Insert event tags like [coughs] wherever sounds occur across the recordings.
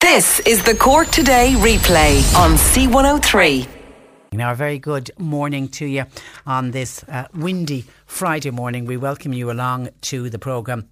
This is the Cork Today replay on C103. Now, a very good morning to you on this uh, windy Friday morning. We welcome you along to the programme.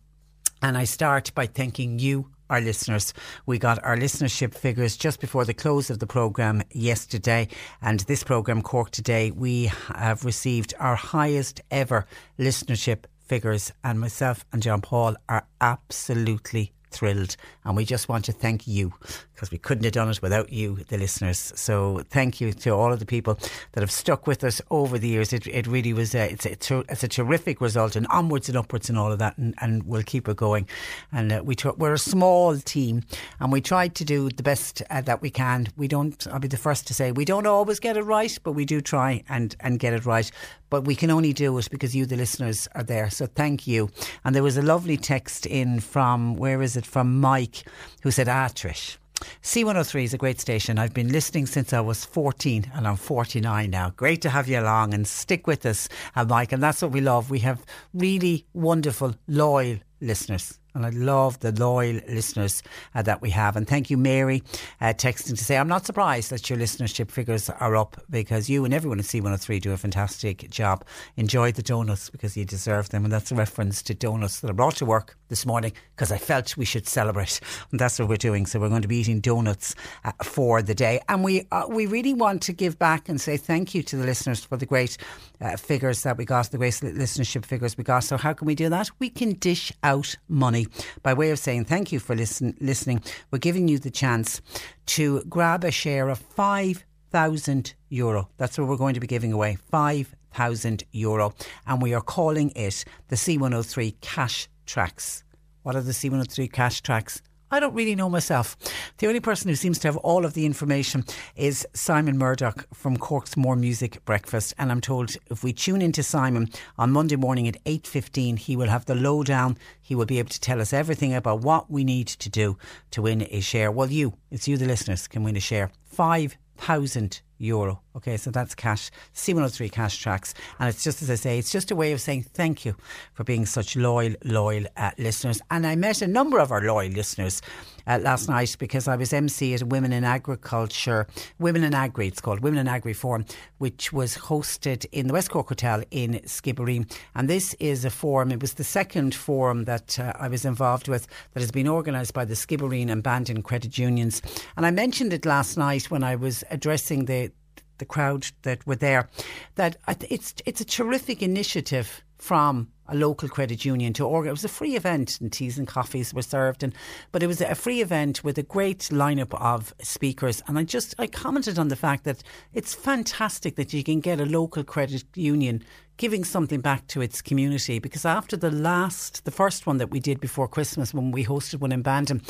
And I start by thanking you, our listeners. We got our listenership figures just before the close of the programme yesterday. And this programme, Cork Today, we have received our highest ever listenership figures. And myself and John Paul are absolutely thrilled. And we just want to thank you because we couldn't have done it without you, the listeners. So thank you to all of the people that have stuck with us over the years. It, it really was, a, it's, a, it's a terrific result and onwards and upwards and all of that. And, and we'll keep it going. And uh, we we're a small team and we try to do the best uh, that we can. We don't, I'll be the first to say, we don't always get it right, but we do try and, and get it right. But we can only do it because you, the listeners, are there. So thank you. And there was a lovely text in from, where is it, from Mike, who said, ah, Trish. C103 is a great station. I've been listening since I was 14 and I'm 49 now. Great to have you along and stick with us, uh, Mike. And that's what we love. We have really wonderful, loyal listeners. And I love the loyal listeners uh, that we have. And thank you, Mary, uh, texting to say, I'm not surprised that your listenership figures are up because you and everyone at C103 do a fantastic job. Enjoy the donuts because you deserve them. And that's a reference to donuts that I brought to work this morning because I felt we should celebrate. And that's what we're doing. So we're going to be eating donuts uh, for the day. And we, uh, we really want to give back and say thank you to the listeners for the great uh, figures that we got, the great listenership figures we got. So how can we do that? We can dish out money by way of saying thank you for listen, listening. We're giving you the chance to grab a share of 5,000 euro. That's what we're going to be giving away 5,000 euro. And we are calling it the C103 Cash Tracks. What are the C103 Cash Tracks? I don't really know myself. The only person who seems to have all of the information is Simon Murdoch from Cork's More Music Breakfast. And I'm told if we tune into Simon on Monday morning at 8.15, he will have the lowdown. He will be able to tell us everything about what we need to do to win a share. Well, you, it's you, the listeners, can win a share. 5,000 euro. Okay, so that's cash, C103 cash tracks. And it's just as I say, it's just a way of saying thank you for being such loyal, loyal uh, listeners. And I met a number of our loyal listeners uh, last night because I was MC at Women in Agriculture, Women in Agri, it's called Women in Agri Forum, which was hosted in the West Cork Hotel in Skibbereen. And this is a forum, it was the second forum that uh, I was involved with that has been organised by the Skibbereen and Bandon credit unions. And I mentioned it last night when I was addressing the the crowd that were there, that it's it's a terrific initiative from a local credit union to organise. It was a free event, and teas and coffees were served, and but it was a free event with a great lineup of speakers. And I just I commented on the fact that it's fantastic that you can get a local credit union giving something back to its community because after the last, the first one that we did before Christmas when we hosted one in Bandon,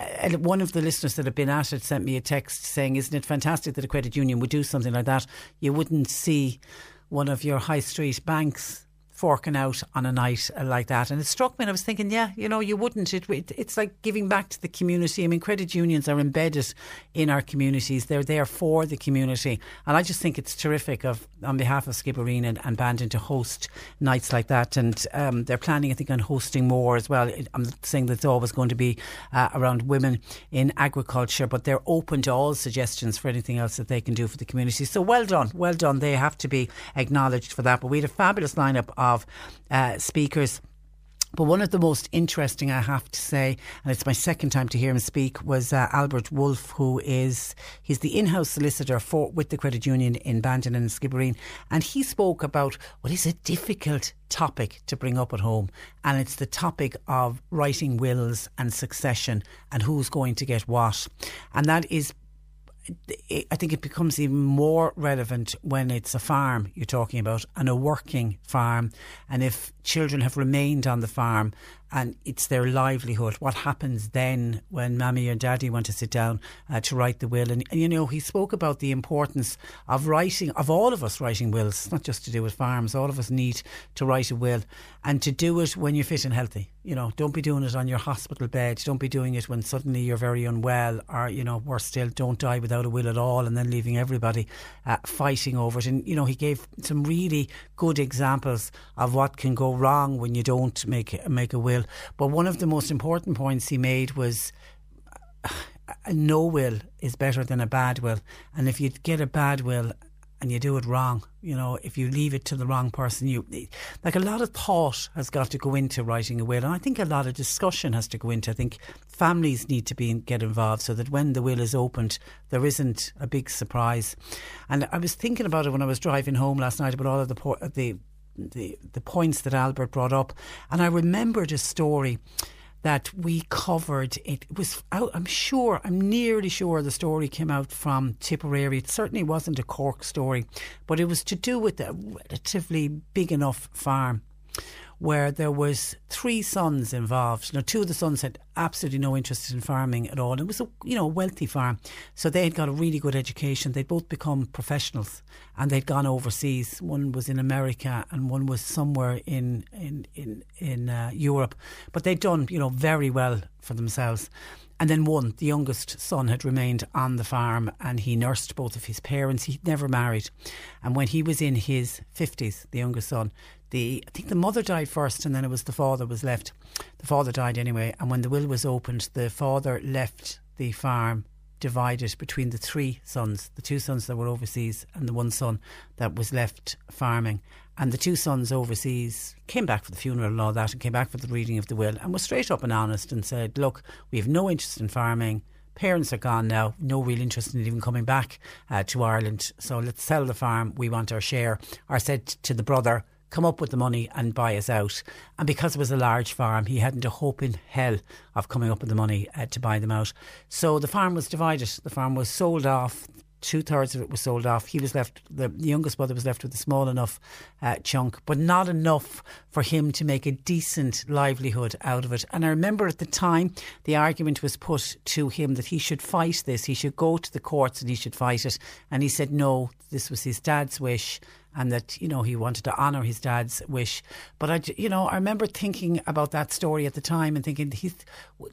uh, one of the listeners that had been at it sent me a text saying, Isn't it fantastic that a credit union would do something like that? You wouldn't see one of your high street banks forking out on a night like that. And it struck me, and I was thinking, yeah, you know, you wouldn't. It, it, it's like giving back to the community. I mean, credit unions are embedded in our communities, they're there for the community. And I just think it's terrific of on behalf of Skibbereen and, and Bandon to host nights like that. And um, they're planning, I think, on hosting more as well. I'm saying that it's always going to be uh, around women in agriculture, but they're open to all suggestions for anything else that they can do for the community. So well done, well done. They have to be acknowledged for that. But we had a fabulous lineup of uh, speakers. But one of the most interesting, I have to say, and it's my second time to hear him speak, was uh, Albert Wolf, who is he's the in-house solicitor for with the credit union in Bandon and Skibbereen, and he spoke about what is a difficult topic to bring up at home, and it's the topic of writing wills and succession and who's going to get what, and that is I think it becomes even more relevant when it's a farm you're talking about and a working farm. And if children have remained on the farm and it's their livelihood. What happens then when mammy and daddy want to sit down uh, to write the will? And, and, you know, he spoke about the importance of writing, of all of us writing wills. It's not just to do with farms. All of us need to write a will and to do it when you're fit and healthy. You know, don't be doing it on your hospital bed. Don't be doing it when suddenly you're very unwell or, you know, worse still, don't die without a will at all and then leaving everybody uh, fighting over it. And, you know, he gave some really good examples of what can go wrong when you don't make, make a will will. But one of the most important points he made was [sighs] a no will is better than a bad will. And if you get a bad will and you do it wrong, you know, if you leave it to the wrong person, you like a lot of thought has got to go into writing a will, and I think a lot of discussion has to go into. I think families need to be get involved so that when the will is opened, there isn't a big surprise. And I was thinking about it when I was driving home last night about all of the the the the points that Albert brought up, and I remembered a story that we covered. It was I'm sure, I'm nearly sure the story came out from Tipperary. It certainly wasn't a Cork story, but it was to do with a relatively big enough farm where there was three sons involved. Now, two of the sons had absolutely no interest in farming at all. It was a you know wealthy farm, so they had got a really good education. They'd both become professionals, and they'd gone overseas. One was in America, and one was somewhere in in in in uh, Europe. But they'd done you know very well for themselves. And then one, the youngest son, had remained on the farm and he nursed both of his parents. He'd never married. And when he was in his 50s, the youngest son, the I think the mother died first, and then it was the father was left. The father died anyway, and when the will was opened, the father left the farm divided between the three sons, the two sons that were overseas, and the one son that was left farming. And the two sons overseas came back for the funeral and all that, and came back for the reading of the will, and was straight up and honest and said, "Look, we have no interest in farming." parents are gone now, no real interest in even coming back uh, to Ireland. So let's sell the farm. We want our share. Or said to the brother, come up with the money and buy us out. And because it was a large farm, he hadn't a hope in hell of coming up with the money uh, to buy them out. So the farm was divided. The farm was sold off two thirds of it was sold off. He was left, the youngest brother was left with a small enough uh, chunk, but not enough for him to make a decent livelihood out of it. And I remember at the time the argument was put to him that he should fight this, he should go to the courts and he should fight it. And he said no, this was his dad's wish and that you know he wanted to honour his dad's wish. But I, you know, I remember thinking about that story at the time and thinking, he,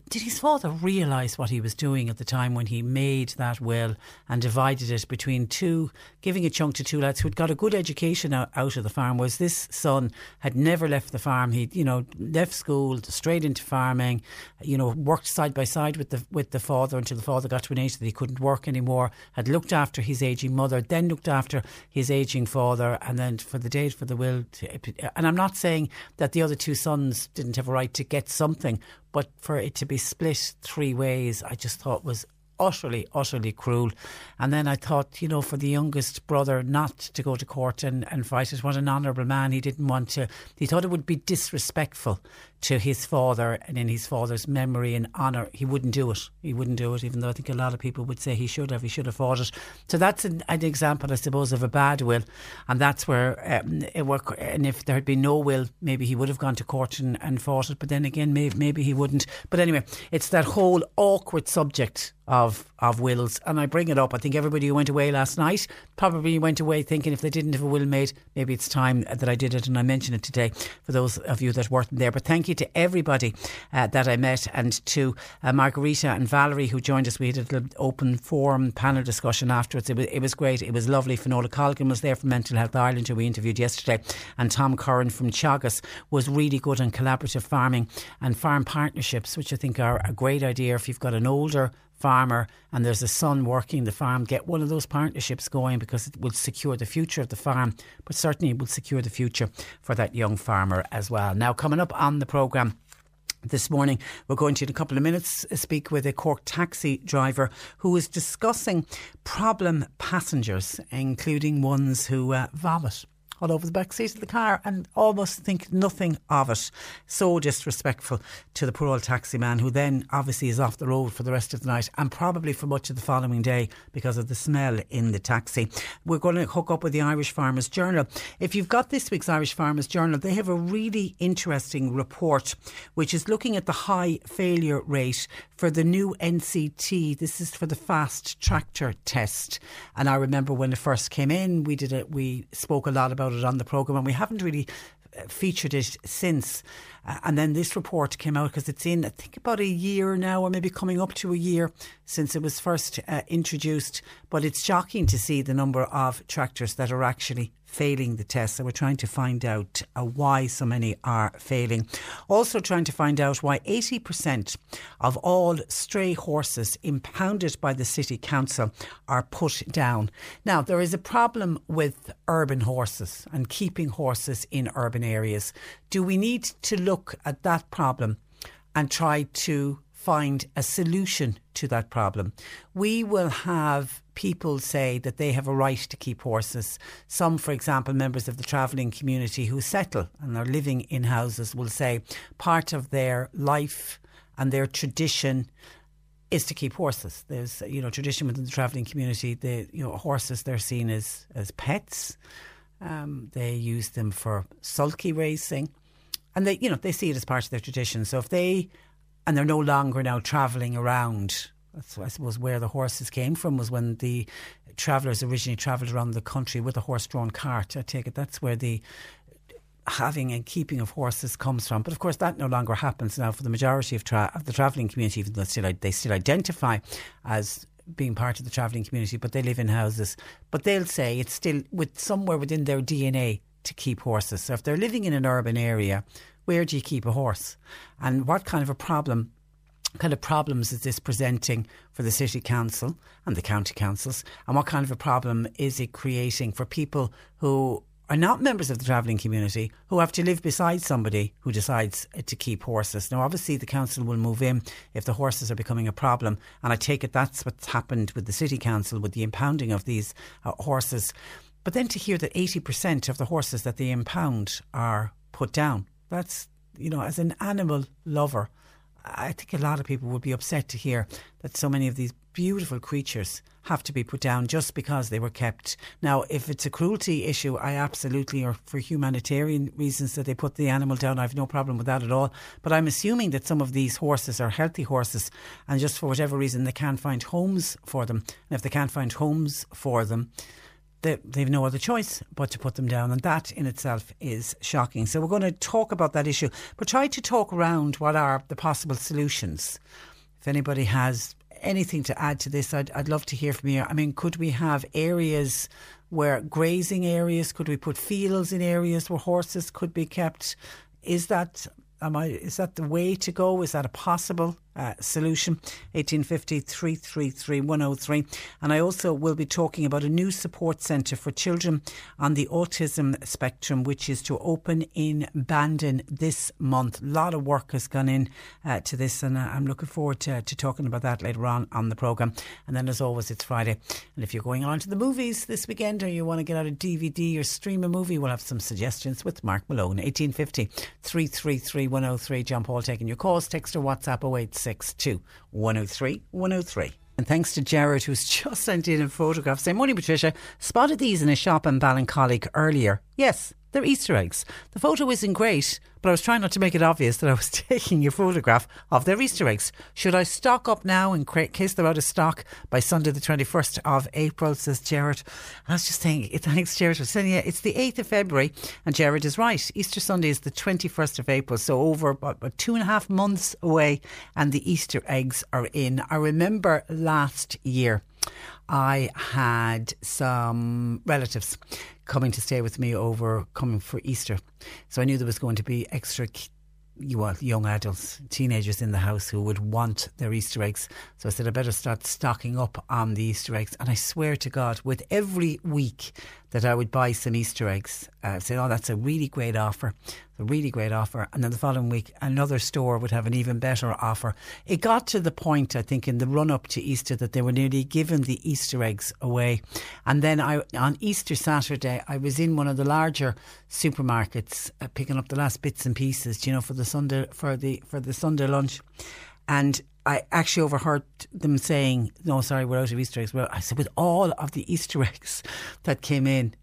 did his father realise what he was doing at the time when he made that will and divided it between two, giving a chunk to two lads who'd got a good education out, out of the farm? Was this son had never left the farm? He, you know, left school straight into farming. You know, worked side by side with the with the father until the father got to an age that he couldn't work anymore. Had looked after his aging mother, then looked after his aging father and then for the date for the will. To, and I'm not saying that the other two sons didn't have a right to get something, but for it to be split three ways, I just thought was utterly, utterly cruel. And then I thought, you know, for the youngest brother not to go to court and, and fight it, what an honourable man. He didn't want to, he thought it would be disrespectful to his father and in his father's memory and honour. He wouldn't do it. He wouldn't do it, even though I think a lot of people would say he should have. He should have fought it. So that's an, an example, I suppose, of a bad will. And that's where um, it work. And if there had been no will, maybe he would have gone to court and, and fought it. But then again, maybe, maybe he wouldn't. But anyway, it's that whole awkward subject of of wills. And I bring it up. I think everybody who went away last night probably went away thinking if they didn't have a will made, maybe it's time that I did it. And I mention it today for those of you that weren't there. But thank you to everybody uh, that I met and to uh, Margarita and Valerie who joined us. We had an open forum panel discussion afterwards. It was, it was great. It was lovely. Finola Colgan was there from Mental Health Ireland who we interviewed yesterday. And Tom Curran from Teagasc was really good on collaborative farming and farm partnerships, which I think are a great idea if you've got an older farmer and there's a son working the farm, get one of those partnerships going because it will secure the future of the farm, but certainly it will secure the future for that young farmer as well. Now, coming up on the programme, this morning. We're going to, in a couple of minutes, speak with a Cork taxi driver who is discussing problem passengers, including ones who uh, vomit all over the back seat of the car and almost think nothing of it. So disrespectful to the poor old taxi man who then obviously is off the road for the rest of the night and probably for much of the following day because of the smell in the taxi. We're going to hook up with the Irish Farmers Journal. If you've got this week's Irish Farmers Journal, they have a really interesting report which is looking at the high failure rate for the new NCT. This is for the fast tractor test. And I remember when it first came in, we did it, we spoke a lot about about it on the programme, and we haven't really uh, featured it since. Uh, and then this report came out because it's in, I think, about a year now, or maybe coming up to a year since it was first uh, introduced. But it's shocking to see the number of tractors that are actually failing the test. So we're trying to find out uh, why so many are failing. Also, trying to find out why 80% of all stray horses impounded by the City Council are put down. Now, there is a problem with urban horses and keeping horses in urban areas. Do we need to look at that problem and try to find a solution to that problem. We will have people say that they have a right to keep horses. Some, for example, members of the travelling community who settle and are living in houses will say part of their life and their tradition is to keep horses. There's you know tradition within the travelling community. The you know horses they're seen as as pets. Um, they use them for sulky racing, and they you know they see it as part of their tradition. So if they and they're no longer now travelling around. That's, I suppose, where the horses came from was when the travellers originally travelled around the country with a horse-drawn cart. I take it that's where the having and keeping of horses comes from. But of course, that no longer happens now for the majority of, tra- of the travelling community, even though still, they still identify as being part of the travelling community, but they live in houses. But they'll say it's still with somewhere within their DNA to keep horses. So if they're living in an urban area, where do you keep a horse? And what kind of a problem kind of problems is this presenting for the city council and the county councils and what kind of a problem is it creating for people who are not members of the travelling community who have to live beside somebody who decides to keep horses. Now, obviously, the council will move in if the horses are becoming a problem, and I take it that's what's happened with the city council with the impounding of these uh, horses. But then to hear that 80% of the horses that they impound are put down that's, you know, as an animal lover, I think a lot of people would be upset to hear that so many of these beautiful creatures have to be put down just because they were kept. Now, if it's a cruelty issue, I absolutely, or for humanitarian reasons that they put the animal down, I have no problem with that at all. But I'm assuming that some of these horses are healthy horses and just for whatever reason they can't find homes for them. And if they can't find homes for them, they, they've no other choice but to put them down, and that in itself is shocking. So we're going to talk about that issue, but try to talk around what are the possible solutions. If anybody has anything to add to this, I'd, I'd love to hear from you. I mean, could we have areas where grazing areas? Could we put fields in areas where horses could be kept? Is that am I? Is that the way to go? Is that a possible solution. 1850 333 103. And I also will be talking about a new support centre for children on the autism spectrum, which is to open in Bandon this month. A lot of work has gone in uh, to this, and uh, I'm looking forward to, to talking about that later on on the programme. And then, as always, it's Friday. And if you're going on to the movies this weekend or you want to get out a DVD or stream a movie, we'll have some suggestions with Mark Malone. 1850 333 103. John Paul taking your calls. Text or WhatsApp 086 062 103 103. And thanks to Jared, who's [laughs] just sent in a photograph saying, Morning, Patricia. Spotted these in a shop in Ballincollig earlier. Yes, they're Easter eggs. The photo isn't great, but I was trying not to make it obvious that I was [laughs] taking a photograph of their Easter eggs. Should I stock up now in case they're out of stock by Sunday the 21st of April, says Jared. I was just saying, [laughs] thanks Jared for sending it. It's the 8th of February and Jared is right. Easter Sunday is the 21st of April, so over about, about two and a half months away and the Easter eggs are in. I remember last year I had some relatives coming to stay with me over coming for Easter. So I knew there was going to be extra well, young adults, teenagers in the house who would want their Easter eggs. So I said I better start stocking up on the Easter eggs. And I swear to God, with every week that I would buy some Easter eggs, uh, I said, "Oh, that's a really great offer, a really great offer." And then the following week, another store would have an even better offer. It got to the point, I think, in the run up to Easter that they were nearly giving the Easter eggs away. And then I, on Easter Saturday, I was in one of the larger supermarkets uh, picking up the last bits and pieces, you know, for the Sunday for the for the Sunday lunch, and I actually overheard them saying, "No, sorry, we're out of Easter eggs." Well, I said, with all of the Easter [laughs] eggs that came in,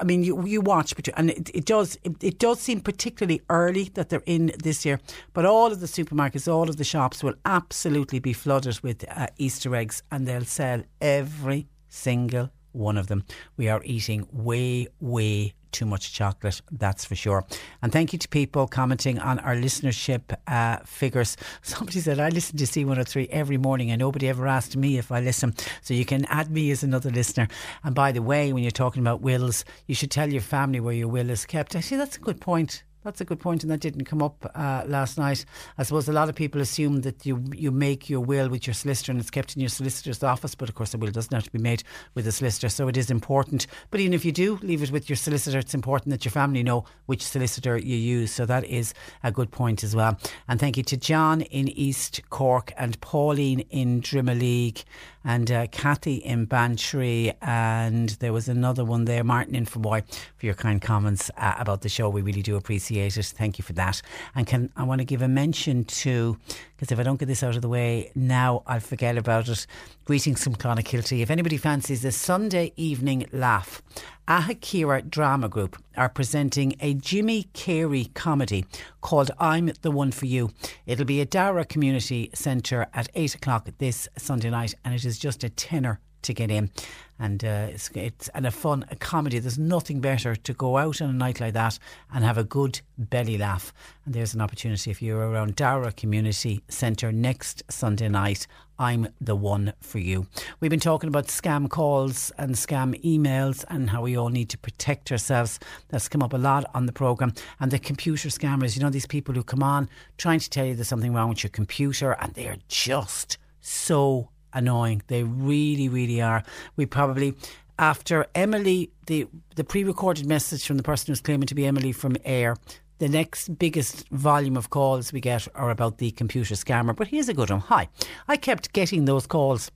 I mean, you you watch, and it, it does it, it, does seem particularly early that they're in this year. But all of the supermarkets, all of the shops will absolutely be flooded with uh, Easter eggs, and they'll sell every single one of them. We are eating way, way too much chocolate, that's for sure. And thank you to people commenting on our listenership uh, figures. [laughs] Somebody said, I listen to C103 every morning and nobody ever asked me if I listen. So you can add me as another listener. And by the way, when you're talking about wills, you should tell your family where your will is kept. Actually, that's a good point. That's a good point, and that didn't come up uh, last night. I suppose a lot of people assume that you you make your will with your solicitor and it's kept in your solicitor's office, but of course, the will doesn't have to be made with a solicitor, so it is important. But even if you do leave it with your solicitor, it's important that your family know which solicitor you use. So that is a good point as well. And thank you to John in East Cork and Pauline in Drimoleague and uh, Kathy in Bantry, and there was another one there, Martin in Fermoy, for your kind comments uh, about the show. We really do appreciate it. Thank you for that. And can I want to give a mention to, because if I don't get this out of the way now, I'll forget about it. Greetings from Clonakilty. If anybody fancies a Sunday evening laugh, Ahakira Drama Group are presenting a Jimmy Keary comedy called I'm the One for You. It'll be at Dara Community Centre at 8 o'clock this Sunday night, and it is just a tenner to get in. And uh, it's, it's and a fun a comedy. There's nothing better to go out on a night like that and have a good belly laugh. And there's an opportunity if you're around Dara Community Centre next Sunday night. I'm the one for you. We've been talking about scam calls and scam emails and how we all need to protect ourselves. That's come up a lot on the programme. And the computer scammers, you know, these people who come on trying to tell you there's something wrong with your computer and they're just so annoying. They really, really are. We probably after Emily, the the pre-recorded message from the person who's claiming to be Emily from Eir, the next biggest volume of calls we get are about the computer scammer. But here's a good one. Hi, I kept getting those calls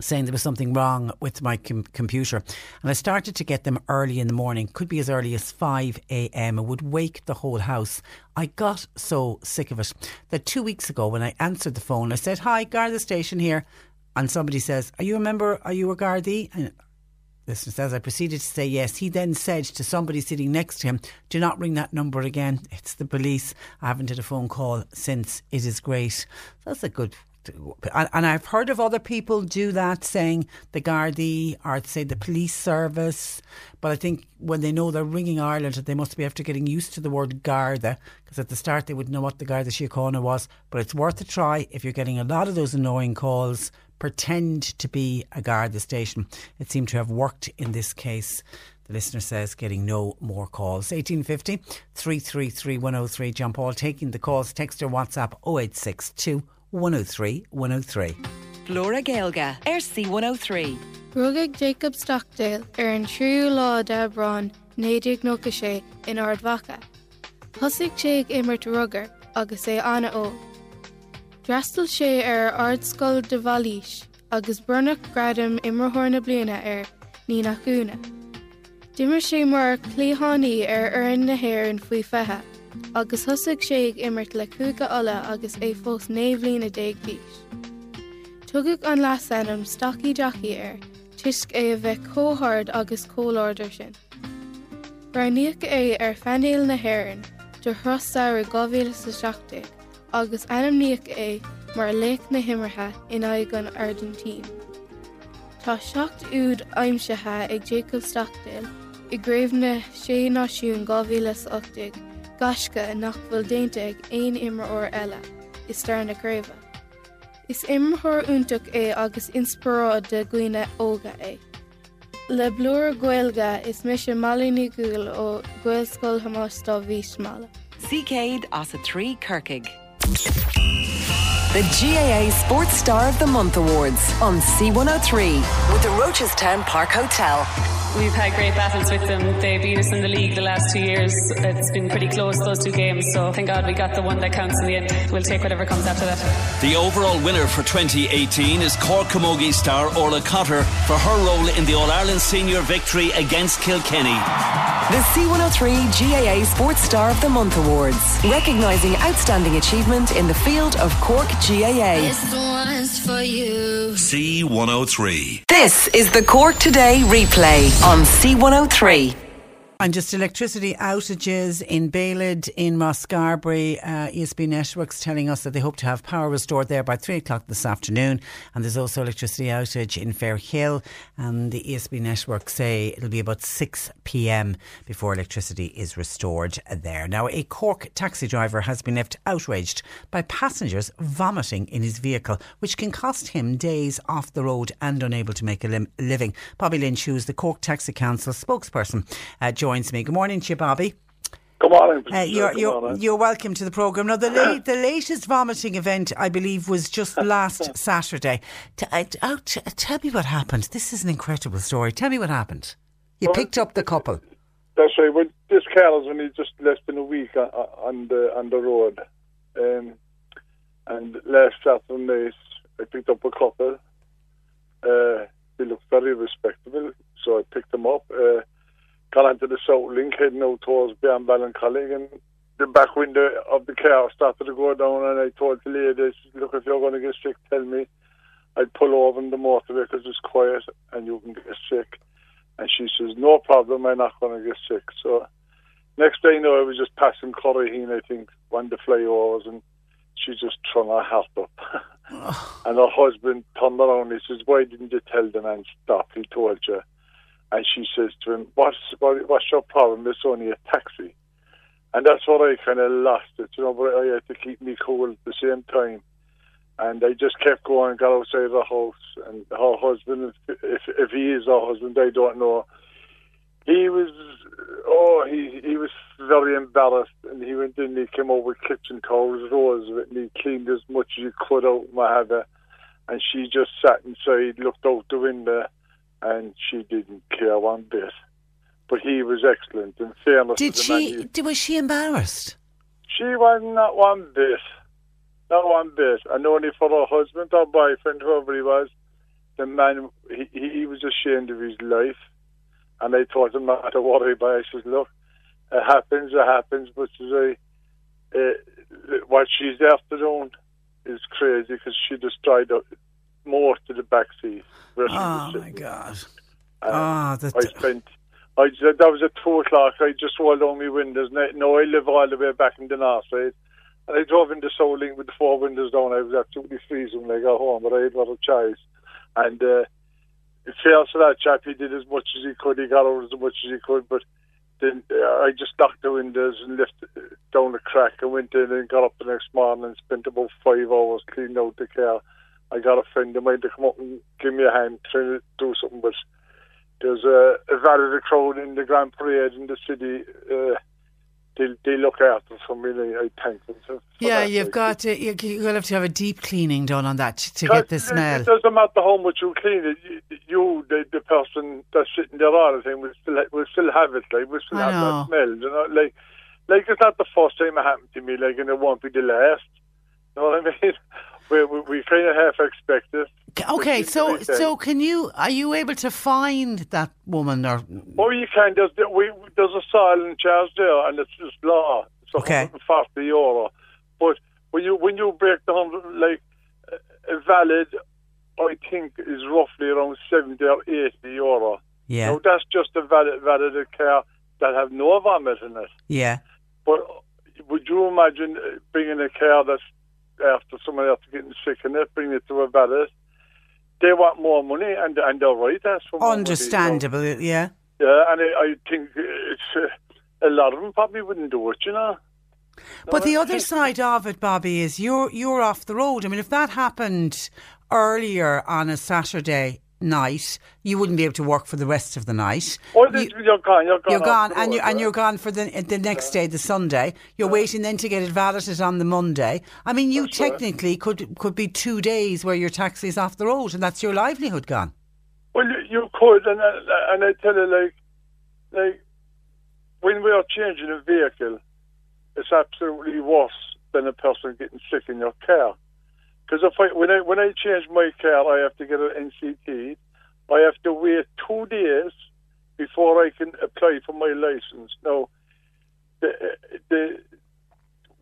saying there was something wrong with my com- computer. And I started to get them early in the morning, could be as early as 5 a.m. It would wake the whole house. I got so sick of it that two weeks ago, when I answered the phone, I said, Hi, Garda station here. And somebody says, Are you a member? Are you a Gardaí? And listener says, I proceeded to say yes. He then said to somebody sitting next to him, Do not ring that number again. It's the police. I haven't had a phone call since. It is great. That's a good and I've heard of other people do that, saying the Gardaí or say the police service. But I think when they know they're ringing Ireland, they must be after getting used to the word Garda, because at the start they wouldn't know what the Garda Síochána was. But it's worth a try if you're getting a lot of those annoying calls. Pretend to be a Garda station. It seemed to have worked in this case. The listener says getting no more calls. 1850 333 103. John Paul taking the calls. Text or WhatsApp 0862 103 103. Laura Gaelga, RC 103. Rugig Jacob Stockdale ar an tríú lá debrán néidir nócha sé in ardhacha. Thsigh sé immert rugger agus é anna ó. Drastal sé ar ardscoil de bhalís agus brunach gradam immerthna bliana ar ní nachúna. Dimmer sé mar cléáí ar ar nahéir an faoi fethe. agus thosaigh sé immert le cuaga ala agus é fós néhlín a déag bís. Tugad an lasannam stoí deachí ar, tuisc é a bheith cóthard agus cóláidir sin. Braníoch é ar fanéal nahéann de throsáir gohhéle sa seachta, agus anamníoch é mar léic na himmarthe in aig an Argentín. Tá secht úd aimimsethe ag Jacob Stockdale i gréimhne sé náisiún 8 gasca nach bhfuil déinte ag aon imar ó eile is star naréomh. Is imthir úntaach é agus inspirá de gcuoine óga é. Le blúr ghilga is me sé malíní gúil ó ghilscoil hamátá vís mála. Seacade as a 3 Kirkig. The GAA Sports Star of the Month Awards on C103 with the Rochestown Park Hotel. We've had great battles with them. They beat us in the league the last two years. It's been pretty close, those two games. So thank God we got the one that counts in the end. We'll take whatever comes after that. The overall winner for 2018 is Cork Camogie star Orla Cotter for her role in the All Ireland Senior victory against Kilkenny. The C103 GAA Sports Star of the Month Awards, recognising outstanding achievement in the field of Cork GAA. This one's for you. C103. This is the Cork Today replay on C103. And just electricity outages in Bailid, in Rosscarbery. Uh, ESB Networks telling us that they hope to have power restored there by three o'clock this afternoon. And there's also electricity outage in Fairhill. And the ESB Networks say it'll be about 6 pm before electricity is restored there. Now, a Cork taxi driver has been left outraged by passengers vomiting in his vehicle, which can cost him days off the road and unable to make a lim- living. Bobby Lynch, who's the Cork Taxi Council spokesperson, uh, joins me. Good morning to you, Bobby. Good morning. Uh, you're, Good you're, morning. you're welcome to the programme. Now, the, la- [coughs] the latest vomiting event, I believe, was just [laughs] last Saturday. T- uh, oh, t- tell me what happened. This is an incredible story. Tell me what happened. You picked up the couple. That's right. Well, this car was only just less than a week on, on the on the road, um, and last Saturday I picked up a couple. Uh, they looked very respectable, so I picked them up. Uh, onto the South Link, heading out towards Ballincollig, and the back window of the car started to go down, and I told the lady, "Look, if you're going to get sick, tell me." I'd pull over in the motorway because it's quiet and you can get sick. And she says, no problem, I'm not going to get sick. So next day, I know, I was just passing Curraheen, I think, one of the flyovers, and she just thrown her hat up. [laughs] and her husband turned around and he says, why didn't you tell the man stop? He told you. And she says to him, what's, what, what's your problem? It's only a taxi. And that's what I kind of lost it, you know, but I had to keep me cool at the same time. And I just kept going, got outside the house, and her husband, if if he is her husband, I don't know. He was, oh, he he was very embarrassed, and he went in. He came over with kitchen towels, rows of it, and he cleaned as much as he could out my. And she just sat inside, looked out the window, and she didn't care one bit. But he was excellent. In fairness, Did to the man, she? Did, was she embarrassed? she was not one bit. Not one bit. And only for her husband or boyfriend, whoever he was, the man, he, he was ashamed of his life. And I told him not to worry about it. I said, look, it happens, it happens. But uh, what she's after doing is crazy because she destroyed the- to the back seat. where she was Oh, my. God. Um, Ah, that- I spent. I that was at two o'clock. I just rolled down my windows. and I- No, I live all the way back in the north side, and I drove into Souling with the four windows down. I was absolutely freezing when I got home, but I had a lot of choice. And uh, it fails to that chap. He did as much as he could. He got out as much as he could, but then uh, I just knocked the windows and lifted down the crack and went in and got up the next morning and spent about five hours cleaning out the car. I got a friend of mine to come up and give me a hand trying to do something, but there's a, a valid crowd in the Grand Parade in the city. Uh, they, they look after for me. I, thank them. Yeah, you've got to. You, you'll have to have a deep cleaning done on that to get the smell. It doesn't matter how much you clean it. You, you the, the person that's sitting there all the time, will still, will still have it. Like, will still I have know. that smell. You know, like, like it's not the first time it happened to me. Like, and it won't be the last. You know what I [laughs] mean? We we, we kind of half expect it. Okay, so so can you? Are you able to find that woman or? Or you can. There's we there's a silent charge there, and it's just law. It's Okay. 140 euro. But when you when you break down like a valid, I think is roughly around 70 or 80 euro. Yeah, Now that's just a valid valid car that have no vomit in it. yeah. But would you imagine uh, bringing a car that's after someone else getting sick in it, bringing it to a valid? They want more money, and and they're right. That's for more money. Understandable. Yeah. Yeah, and I, I think it's uh, a lot of them probably wouldn't do it, you know. But the other side of it, Bobby, is you're you're off the road. I mean, if that happened earlier on a Saturday, night, you wouldn't be able to work for the rest of the night. Oh, this, you're gone. You're gone. You're gone, and you're and you're gone for the the next day, the Sunday. You're waiting then to get it validated on the Monday. I mean, you That's right. technically could could be two days where your taxi is off the road, and that's your livelihood gone. Well, you, you could, and I- and I tell you, like, like when we are changing a vehicle, it's absolutely worse than a person getting sick in your car. Because if I when I when I change my car, I have to get an NCT. I have to wait two days before I can apply for my license. Now, the the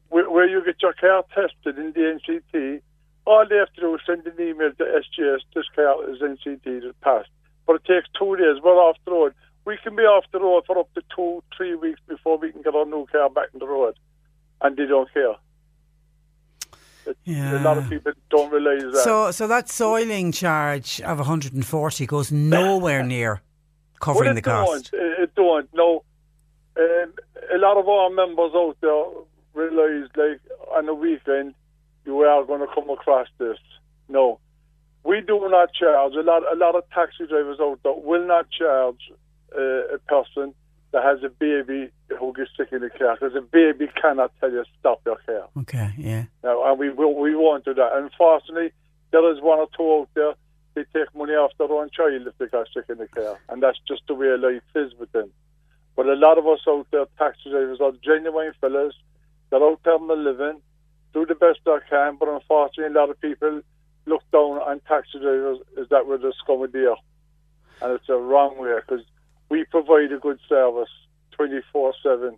where, you get your car tested in the NCT, all they have to do is send an email to SGS, this car is NCT, it's passed. But it takes two days, we're off the road. We can be off the road for up to two, three weeks before we can get our new car back on the road. And they don't care. It- A lot of people don't realise that. So, so that soiling charge of 140 goes [laughs] nowhere near covering well, the cost. Don't, it, it don't. No, um, a lot of our members out there realise, like, on the weekend, you are going to come across this. No, we do not charge. A lot, a lot of taxi drivers out there will not charge uh, a person that has a baby who gets sick in the car because a baby cannot tell you stop your car. Okay, yeah. No, and we will, we won't do that. Unfortunately, there is one or two out there. They take money off their own child if they got sick in the car, and that's just the way life is with them. But a lot of us out there, taxi drivers, are genuine fellas. They're out there in the living, do the best they can. But unfortunately, a lot of people look down on taxi drivers as that we're the scum of the earth, and it's a wrong way because we provide a good service, twenty four seven.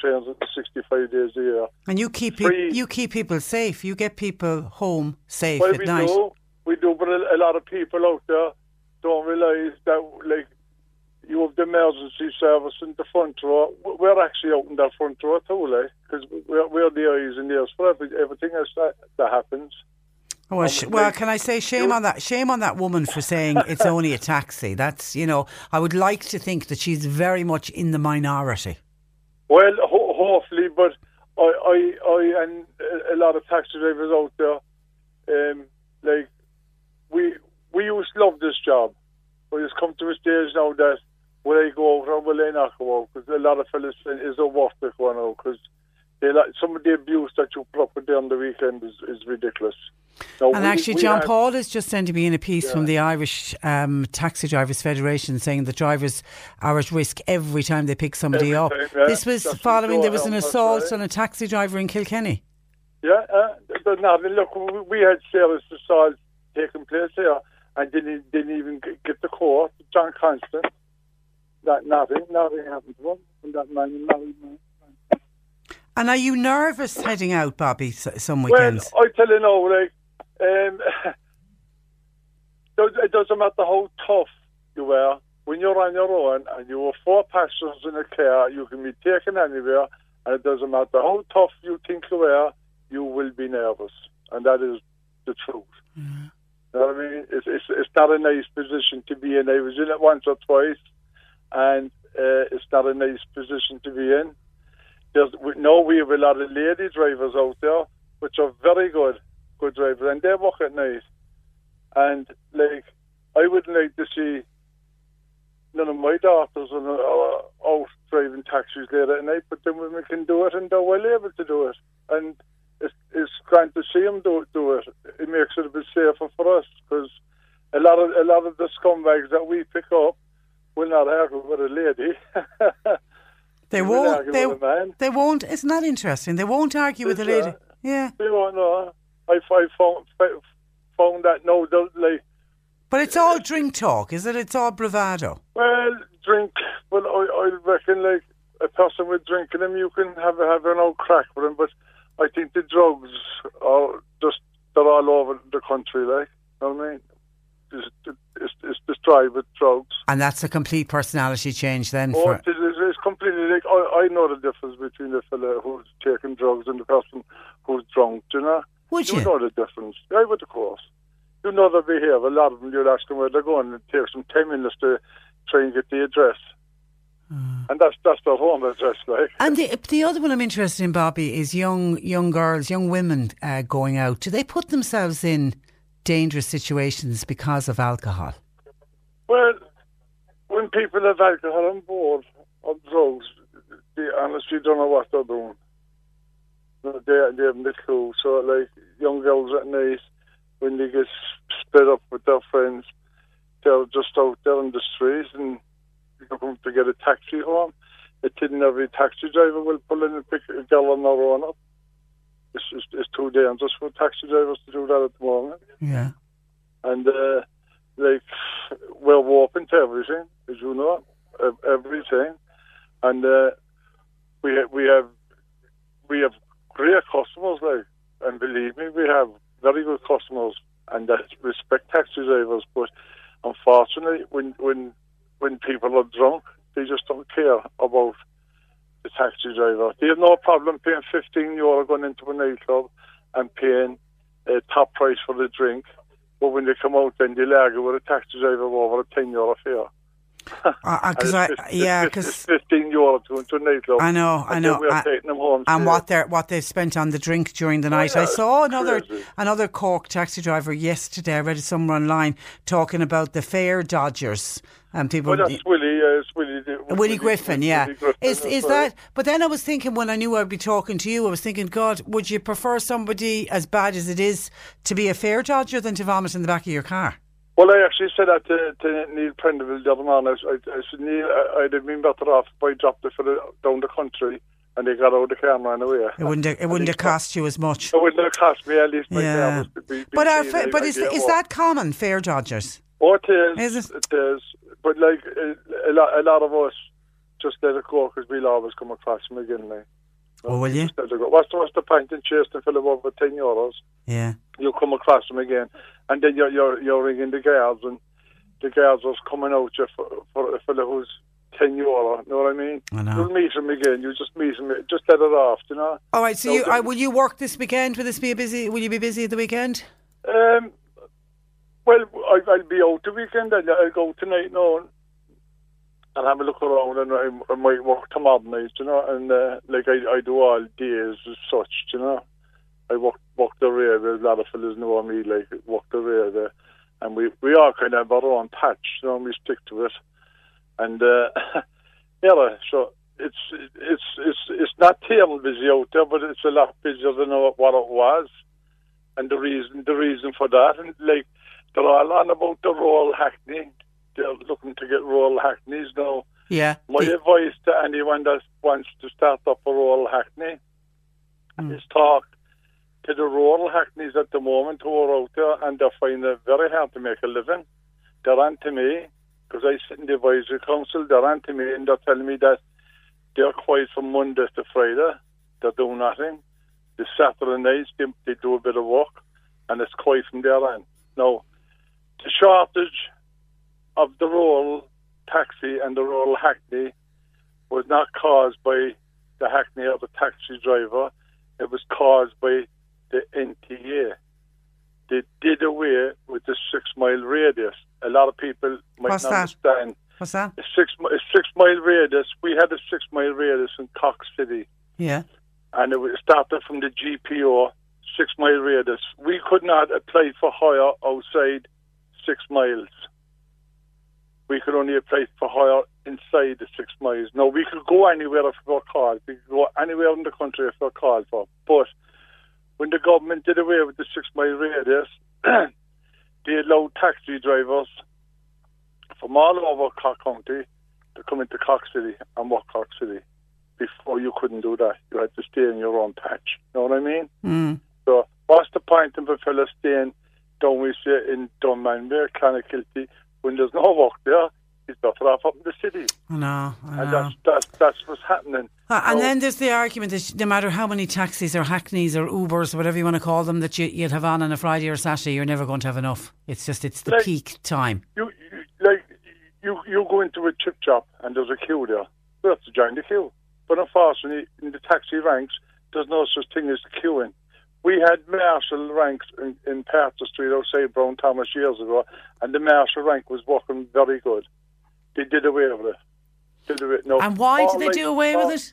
365 days a year. And you keep Free. you keep people safe. You get people home safe Well, at we night. do, we do, but a, a lot of people out there don't realise that, like, you have the emergency service in the front row. We're actually out in that front row too, like, because we're, we're the eyes and ears for every, everything else that, that happens. Oh, well, sh- well, can I say shame on that? Shame on that woman for saying it's [laughs] only a taxi. That's you know, I would like to think that she's very much in the minority. Well, ho- hopefully, but I, I, I, and a- a lot of taxi drivers out there, um, like we, we used to love this job, but it's come to a stage now that will I go out or will I not go out? Because a lot of fellas is it worth it going out? Because they like some of the abuse that you put up with them on the weekend is, is ridiculous. Now, And we- actually, we John Paul has just sent me in a piece Yeah. from the Irish um, Taxi Drivers Federation saying that drivers are at risk every time they pick somebody Every up. time, yeah. This was That's following there was an assault on a taxi driver in Kilkenny. Yeah, uh, there's nothing. Look, we- had serious assaults taking place here and didn't didn't even get the call. John Constant, that nothing, nothing happened to him. And that man, man. And are you nervous heading out, Bobby, some Well. I tell you now, like, um, [laughs] it doesn't matter how tough you are. When you're on your own and you have four passengers in a car, you can be taken anywhere, and it doesn't matter how tough you think you are, you will be nervous, and that is the truth. You know what I mean? It's, it's it's not a nice position to be in. I was in it once or twice, and uh, it's not a nice position to be in. There's we, no, we have a lot of lady drivers out there, which are very good, good drivers, and they work at night. And like, I wouldn't like to see none of my daughters on, uh, out driving taxis late at night, but the women can do it, and they're well able to do it. And it's, it's grand to see them do, do it. It makes it a bit safer for us because a lot of a lot of the scumbags that we pick up will not argue with a lady. [laughs] They won't. They, with they won't. Isn't that interesting? They won't argue with a It's, lady. uh, Yeah, They won't know. I, I found, found that no, like but it's all drink talk, is it? It's all bravado. Well, drink. Well, I, I reckon like a person with drinking him, you can have have an old crack with him. But I think the drugs are just they're all over the country. Like, you know what I mean? It's, it's, it's destroyed with drugs. And that's a complete personality change then. Oh, For, it is, it's completely like I, I know the difference between the fella who's taking drugs and the person who's drunk. You know? Would you you? know the difference? Yeah, would of course. You know their behaviour. A lot of them, you'll ask them where they're going. And it takes them ten minutes to try and get the address, and that's that's their home address, like. and the the other one I'm interested in, Bobby, is young young girls, young women uh, going out. Do they put themselves in dangerous situations because of alcohol? Well, when people have alcohol on board or drugs, they honestly don't know what they're doing. No, They, they haven't a clue. So, like, young girls at night, when they get split up with their friends, they're just out there in the streets and looking to get a taxi home. It didn't every taxi driver will pull in and pick a girl on their own up. It's, it's, it's too dangerous for taxi drivers to do that at the moment. Yeah. And, uh, like, we're open to everything, as you know, everything. And uh, we we have we have great customers, like, and believe me, we have very good customers, and that respect taxi drivers. But unfortunately, when when when people are drunk, they just don't care about the taxi driver. They have no problem paying 15 euro going into a nightclub and paying a top price for the drink. But when they come out, then they argue with a taxi driver over a 10 euro fare. Uh, 'cause I- yeah, 'cause- it's 15 euro to into a nightclub. I know, I know. I- taking them home. and to- what they what they've spent on the drink during the night. I saw another crazy. another Cork taxi driver yesterday. I read it somewhere online talking about the fare dodgers and people. Well, that's Willie, uh, it's Willie, the- Willie Griffin, yeah. Willie Griffin, is is right. that? But then I was thinking when I knew I'd be talking to you, I was thinking, God, would you prefer somebody as bad as it is to be a fare dodger than to vomit in the back of your car? Well, I actually said that to, to Neil Prendeville the other morning. I, I, I said, Neil, I, I'd have been better off if I dropped it for the, down the country and they got out of the car and ran away. It wouldn't have, it wouldn't have cost you as much. It wouldn't have cost me at least my Yeah. be, be But are fa- I- but is is that common fair dodgers? Oh, it is. Is it? It is. But like a, a, lot, a lot of us just let it go because we'll always come across them again. Like. Oh, will you? Just go. What's the, what's the point in chasing a fellow over 10 euros? Yeah. you come across them again, and then you're you're, you're ringing the guards, and the guards was coming out you for, for a fellow who's ten euro. You know what I mean? I know. You'll meet him again. You just meet him. Just let it off. You know. All right. So No, you the- uh, will you work this weekend? Will this be a busy? Will you be busy at the weekend? Um. Well, I, I'll be out the weekend. I'll, I'll go tonight now and, and have a look around, and I, I might work tomorrow night. You know, and uh, like I, I do all days as such. You know. I work work the rear. There's a lot of fellas know me. Like work the rear there, and we we all kind of our own patch. You know, we stick to it, and uh, [laughs] yeah. So it's it's it's it's not terrible busy out there, but it's a lot busier than what it was. And the reason the reason for that, and like they're all on about the rural hackney. They're looking to get rural hackneys now. Yeah. My The- advice to anyone that wants to start up a rural hackney hmm. is talk to the rural hackneys at the moment who are out there and they're finding it very hard to make a living. They're on to me because I sit in the advisory council. They're on to me and they're telling me that they're quiet from Monday to Friday. They do nothing. The Saturday nights they, they do a bit of work and it's quiet from there on. Now, the shortage of the rural taxi and the rural hackney was not caused by the hackney of a taxi driver. It was caused by the NTA. They did away with the six mile radius. A lot of people might What's not that? understand. What's that? A six, a six mile radius. We had a six mile radius in Cork City Yeah. and it started from the GPO, six mile radius. We could not apply for hire outside six miles. We could only apply for hire inside the six miles. Now, we could go anywhere if we were called. We could go anywhere in the country if we were called for. But when the government did away with the six mile radius, [clears throat] they allowed taxi drivers from all over Cork County to come into Cork City and work Cork City. Before you couldn't do that, you had to stay in your own patch. You know what I mean? Mm. So, what's the point of a fella staying down we say in Dunmanway, Clonakilty, when there's no work there? He's better off up in the city, I know. I and that's that's that's what's happening. Uh, and So- then there's the argument that no matter how many taxis or hackneys or Ubers or whatever you want to call them that you, you'll have on on a Friday or Saturday, you're never going to have enough. It's just it's the Like- peak time. you, you like you you go into a chip shop and there's a queue there. You have to join the queue. But unfortunately, in the taxi ranks, there's no such thing as queuing. We had marshal ranks in, in Patrick Street outside Brown Thomas years ago, and the marshal rank was working very good. They did away with it. Did away, no, And why did they night- do away all- with it?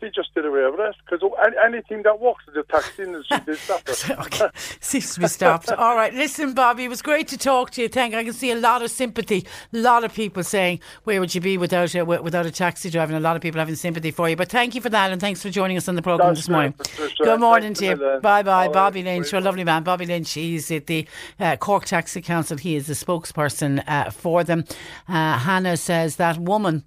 They just did away with it because anything that works in the taxi industry, they it. [laughs] okay. Seems to be stopped. [laughs] All right. Listen, Bobby, it was great to talk to you. Thank. You. I can see a lot of sympathy. A lot of people saying, "Where would you be without a without a taxi driver?" And a lot of people having sympathy for you. But thank you for that, and thanks for joining us on the program That's this morning. great, Good morning to you. Bye bye, Bobby right. Lynch. You're a lovely man, Bobby Lynch. He's at the uh, Cork Taxi Council. He is the spokesperson uh, for them. Uh, Hannah says that woman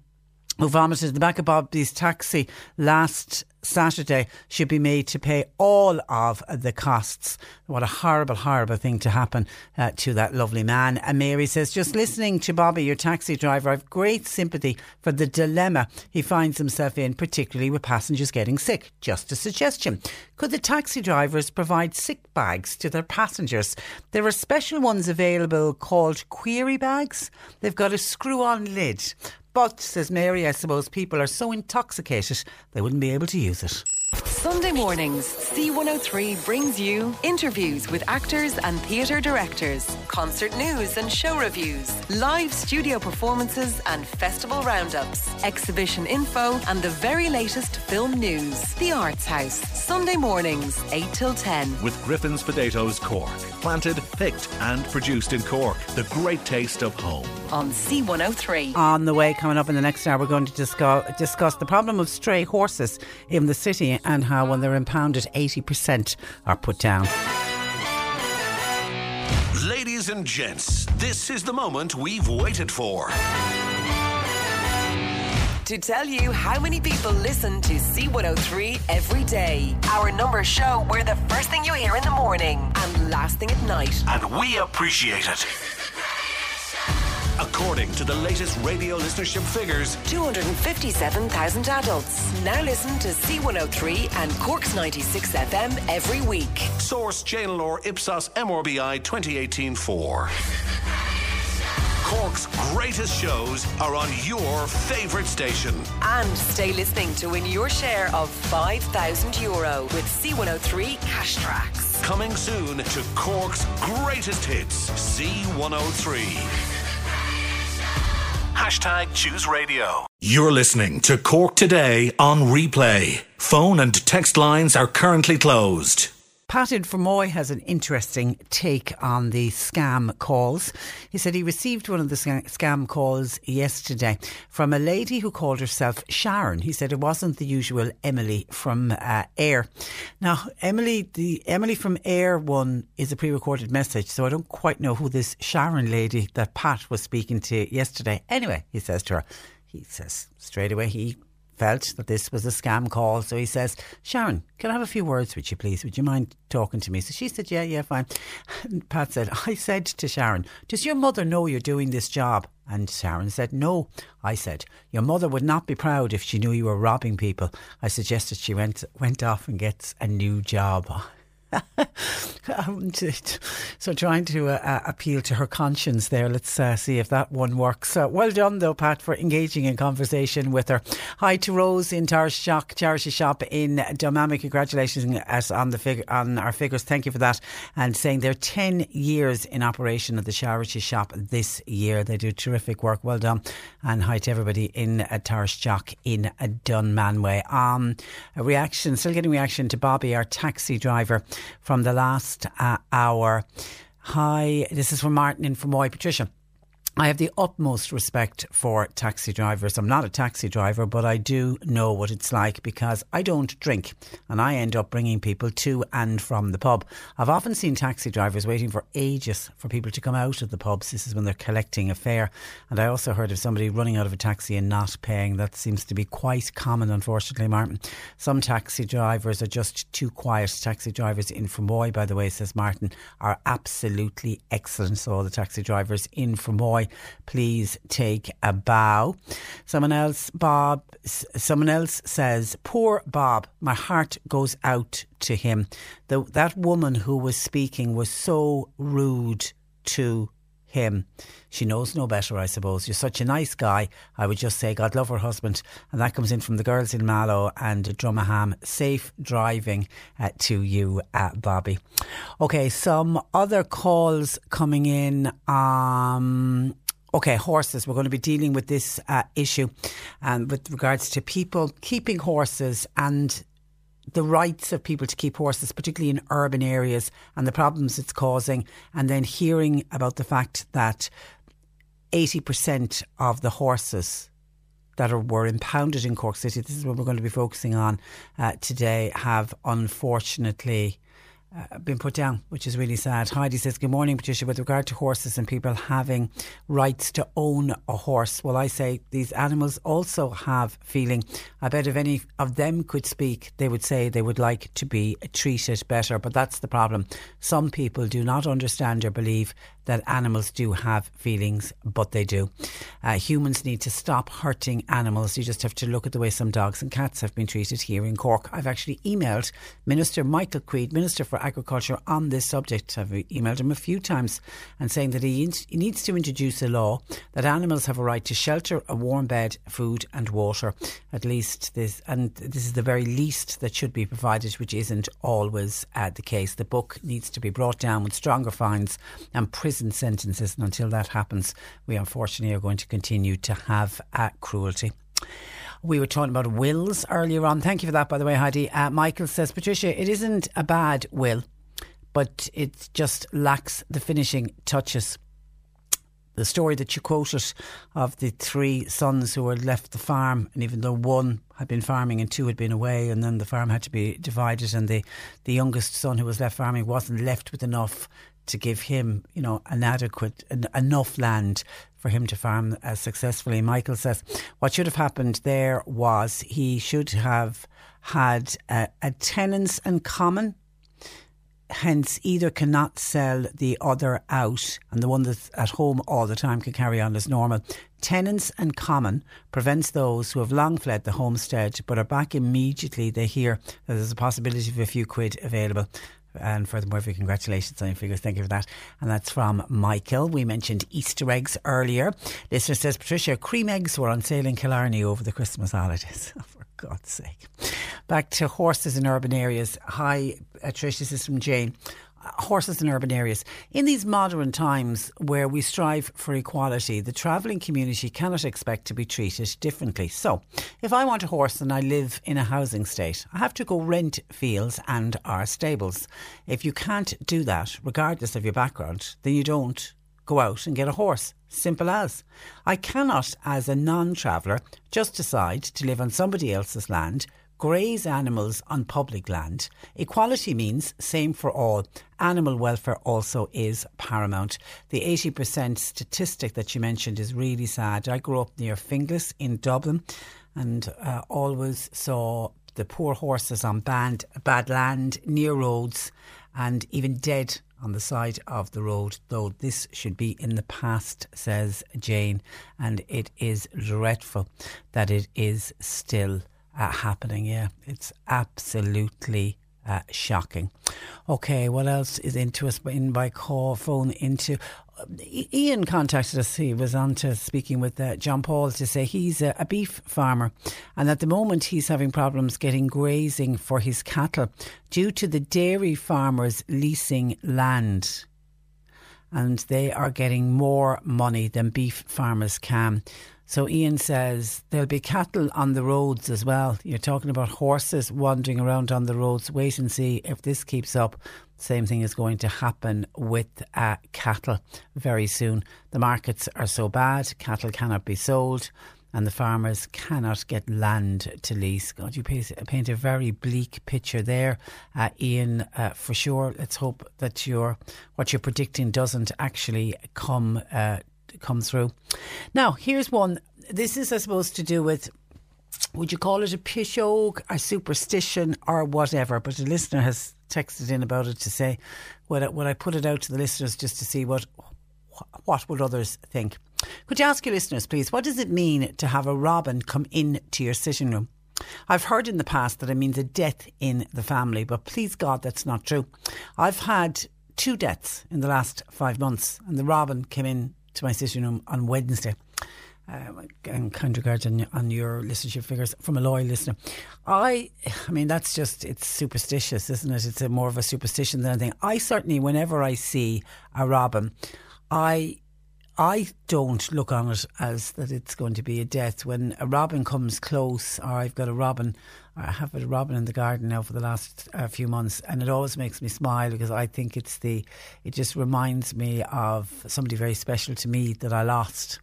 who vomited in the back of Bobby's taxi last Saturday should be made to pay all of the costs. What a horrible, horrible thing to happen uh, to that lovely man. And Mary says, just listening to Bobby, your taxi driver, I've great sympathy for the dilemma he finds himself in, particularly with passengers getting sick. Just a suggestion. Could the taxi drivers provide sick bags to their passengers? There are special ones available called query bags. They've got a screw on lid. But, says Mary, I suppose people are so intoxicated they wouldn't be able to use it. Sunday mornings, C103 brings you interviews with actors and theatre directors, concert news and show reviews, live studio performances and festival roundups, exhibition info, and the very latest film news. The Arts House, Sunday mornings, 8 till 10. With Griffin's Potatoes Cork. Planted, picked, and produced in Cork. The great taste of home. On C103. On the way, coming up in the next hour, we're going to discuss, discuss the problem of stray horses in the city and how, when they're impounded, 80% are put down. Ladies and gents, this is the moment we've waited for. To tell you how many people listen to C103 every day. Our numbers show we're the first thing you hear in the morning and last thing at night. And we appreciate it. According to the latest radio listenership figures, 257,000 adults now listen to C103 and Cork's 96 FM every week. source JNLR Ipsos MRBI 2018 4. Cork's greatest shows are on your favourite station. And stay listening to win your share of 5,000 euro with C103 Cash Tracks. Coming soon to Cork's greatest hits, C103. Hashtag Choose Radio. You're listening to Cork Today on replay. Phone and text lines are currently closed. Pat in Fermoy has an interesting take on the scam calls. He said he received one of the scam calls yesterday from a lady who called herself Sharon. He said it wasn't the usual Emily from uh, Eir. Now, Emily, the Emily from Eir one is a pre-recorded message, so I don't quite know who this Sharon lady that Pat was speaking to yesterday. Anyway, he says to her, he says straight away he felt that this was a scam call. So he says, Sharon, can I have a few words with you, please? Would you mind talking to me? So she said, Yeah, yeah, fine. And [laughs] Pat said, I said to Sharon, Does your mother know you're doing this job? And Sharon said, No. I said, Your mother would not be proud if she knew you were robbing people. I suggested she went went off and gets a new job. [laughs] [laughs] Um, so trying to uh, uh, appeal to her conscience there. Let's uh, see if that one works. Uh, well done though, Pat, for engaging in conversation with her. Hi to Rose in Shock Charity Shop in Dunmanway. Congratulations as on the fig- on our figures. Thank you for that. And saying they're ten years in operation at the charity shop this year. They do terrific work. Well done. And hi to everybody in uh, Shock in uh, Dunmanway. Um, a reaction, still getting reaction to Bobby, our taxi driver from the last uh, hour. Hi, this is from Martin in Fermoy. Patricia. I have the utmost respect for taxi drivers. I'm not a taxi driver, but I do know what it's like because I don't drink and I end up bringing people to and from the pub. I've often seen taxi drivers waiting for ages for people to come out of the pubs. This is when they're collecting a fare. And I also heard of somebody running out of a taxi and not paying. That seems to be quite common, unfortunately, Martin. Some taxi drivers are just too quiet. Taxi drivers in Fermoy, by the way, says Martin, are absolutely excellent. So all the taxi drivers in Fermoy, please take a bow. Someone else, Bob, someone else says, poor Bob, my heart goes out to him. The, that woman who was speaking was so rude to him. She knows no better, I suppose. You're such a nice guy. I would just say, God love her husband. And that comes in from the girls in Mallow and Dromahane. Safe driving uh, to you, uh, Bobby. Okay, some other calls coming in. Um, Okay, horses. We're going to be dealing with this uh, issue um, with regards to people keeping horses and the rights of people to keep horses, particularly in urban areas, and the problems it's causing, and then hearing about the fact that 80% of the horses that are, were impounded in Cork City, this is what we're going to be focusing on uh, today, have unfortunately uh, been put down, which is really sad. Heidi says, Good morning, Patricia. With regard to horses and people having rights to own a horse, well, I say these animals also have feeling. I bet if any of them could speak, they would say they would like to be treated better. But that's the problem. Some people do not understand or believe that animals do have feelings, but they do. Uh, humans need to stop hurting animals. You just have to look at the way some dogs and cats have been treated here in Cork. I've actually emailed Minister Michael Creed, Minister for Agriculture, on this subject. I've emailed him a few times and saying that he, he needs to introduce a law that animals have a right to shelter, a warm bed, food, and water. At least this, and this is the very least that should be provided, which isn't always uh, the case. The book needs to be brought down with stronger fines and prison prison sentences. And until that happens, we unfortunately are going to continue to have uh, cruelty. We were talking about wills earlier on. Thank you for that, by the way, Heidi. Uh, Michael says, Patricia, it isn't a bad will, but it just lacks the finishing touches the story that you quoted of the three sons who had left the farm, and even though one had been farming and two had been away, and then the farm had to be divided, and the, the youngest son who was left farming wasn't left with enough to give him, you know, an adequate, enough land for him to farm uh, successfully. Michael says what should have happened there was he should have had a, a tenants in common. Hence, either cannot sell the other out, and the one that's at home all the time can carry on as normal. Tenants and common prevents those who have long fled the homestead but are back immediately they hear that there's a possibility of a few quid available. And furthermore, very congratulations on your figures. Thank you for that. And that's from Michael. We mentioned Easter eggs earlier. Listener says, Patricia, cream eggs were on sale in Killarney over the Christmas holidays. [laughs] Oh, for God's sake. Back to horses in urban areas. Hi, Trish, this is from Jane horses in urban areas. In these modern times where we strive for equality, the travelling community cannot expect to be treated differently. So, if I want a horse and I live in a housing state, I have to go rent fields and our stables. If you can't do that, regardless of your background, then you don't go out and get a horse. Simple as. I cannot, as a non traveller, just decide to live on somebody else's land graze animals on public land. Equality means same for all. Animal welfare also is paramount. The 80% statistic that you mentioned is really sad. I grew up near Finglas in Dublin and uh, always saw the poor horses on bad, bad land, near roads, and even dead on the side of the road, though this should be in the past, says Jane, and it is dreadful that it is still uh, happening. Yeah, it's absolutely uh, shocking. Okay, what else is into us in by call phone into? Uh, Ian contacted us. He was on to speaking with uh, John Paul to say he's a, a, beef farmer, and at the moment he's having problems getting grazing for his cattle due to the dairy farmers leasing land. And they are getting more money than beef farmers can. So Ian says there'll be cattle on the roads as well. You're talking about horses wandering around on the roads. Wait and see if this keeps up. Same thing is going to happen with uh, cattle very soon. The markets are so bad, cattle cannot be sold, and the farmers cannot get land to lease. God, you paint a very bleak picture there, uh, Ian. Uh, for sure, let's hope that your what you're predicting doesn't actually come uh, come through. Now, here's one. This is, I suppose, to do with would you call it a pishog, a superstition, or whatever? But a listener has texted in about it to say, would I, would I put it out to the listeners just to see what what would others think? Could you ask your listeners, please, what does it mean to have a robin come in to your sitting room? I've heard in the past that it means a death in the family, but please God, that's not true. I've had two deaths in the last five months, and the robin came in to my sitting room on Wednesday. Uh, and kind regards on, on your listenership figures from a loyal listener. I, I mean, that's just it's superstitious, isn't it? It's a more of a superstition than anything. I certainly, whenever I see a robin, I I don't look on it as that it's going to be a death. When a robin comes close, or I've got a robin, I have a robin in the garden now for the last uh, few months, and it always makes me smile because I think it's the, it just reminds me of somebody very special to me that I lost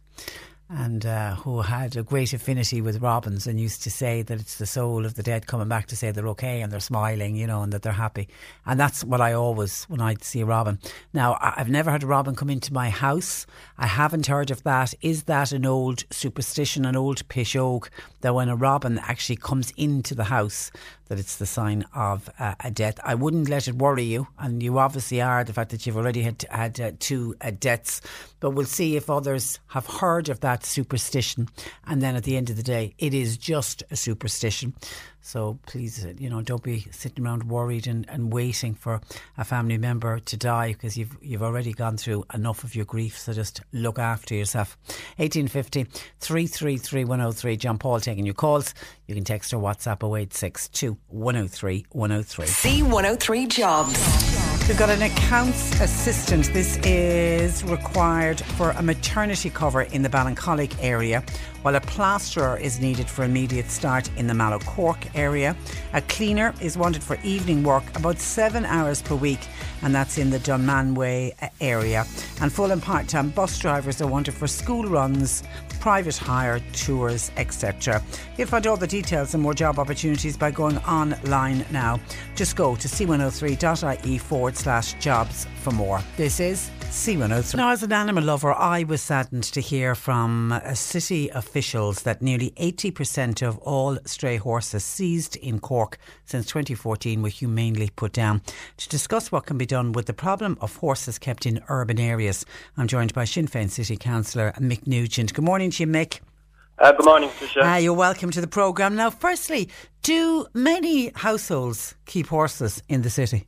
and uh, who had a great affinity with robins and used to say that it's the soul of the dead coming back to say they're okay and they're smiling, you know, and that they're happy. And that's what I always, when I see a robin. Now, I've never had a robin come into my house. I haven't heard of that. Is that an old superstition, an old pishog, that when a robin actually comes into the house, that it's the sign of uh, a death. I wouldn't let it worry you, and you obviously are the fact that you've already had had uh, two uh, deaths. But we'll see if others have heard of that superstition, and then at the end of the day, it is just a superstition. So please, uh, you know, don't be sitting around worried and, and waiting for a family member to die because you've you've already gone through enough of your grief. So just look after yourself. 1850 333 103. John Paul taking your calls. You can text or WhatsApp 0862 103 103. C103 Jobs. We've got an accounts assistant. This is required for a maternity cover in the Ballincollig area, while a plasterer is needed for immediate start in the Mallow Cork area. A cleaner is wanted for evening work about seven hours per week, and that's in the Dunmanway area. And full and part time bus drivers are wanted for school runs, private hire, tours, etc. You'll find all the details and more job opportunities by going online now. Just go to c103.ie forward slash jobs for more. This is C103. Now, as an animal lover, I was saddened to hear from uh, city officials that nearly 80% of all stray horses seized in Cork since 2014 were humanely put down. To discuss what can be done with the problem of horses kept in urban areas, I'm joined by Sinn Féin City Councillor Mick Nugent. Good morning you, Mick. Uh, good morning, Tricia. Uh, you're welcome to the programme. Now, firstly, do many households keep horses in the city?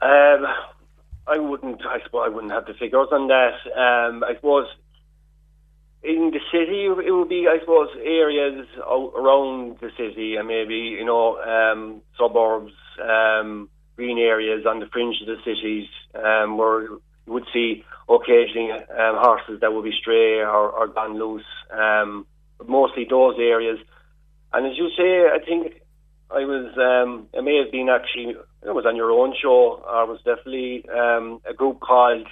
Um, I wouldn't. I suppose I wouldn't have the figures on that. Um, I suppose in the city it would be, I suppose, areas around the city and maybe you know um, suburbs, um, green areas on the fringe of the cities, um, where you would see occasionally um, horses that would be stray or, or gone loose. Um, mostly those areas. And as you say, I think I was. Um, it may have been actually. It was on your own show. I was definitely um, a group called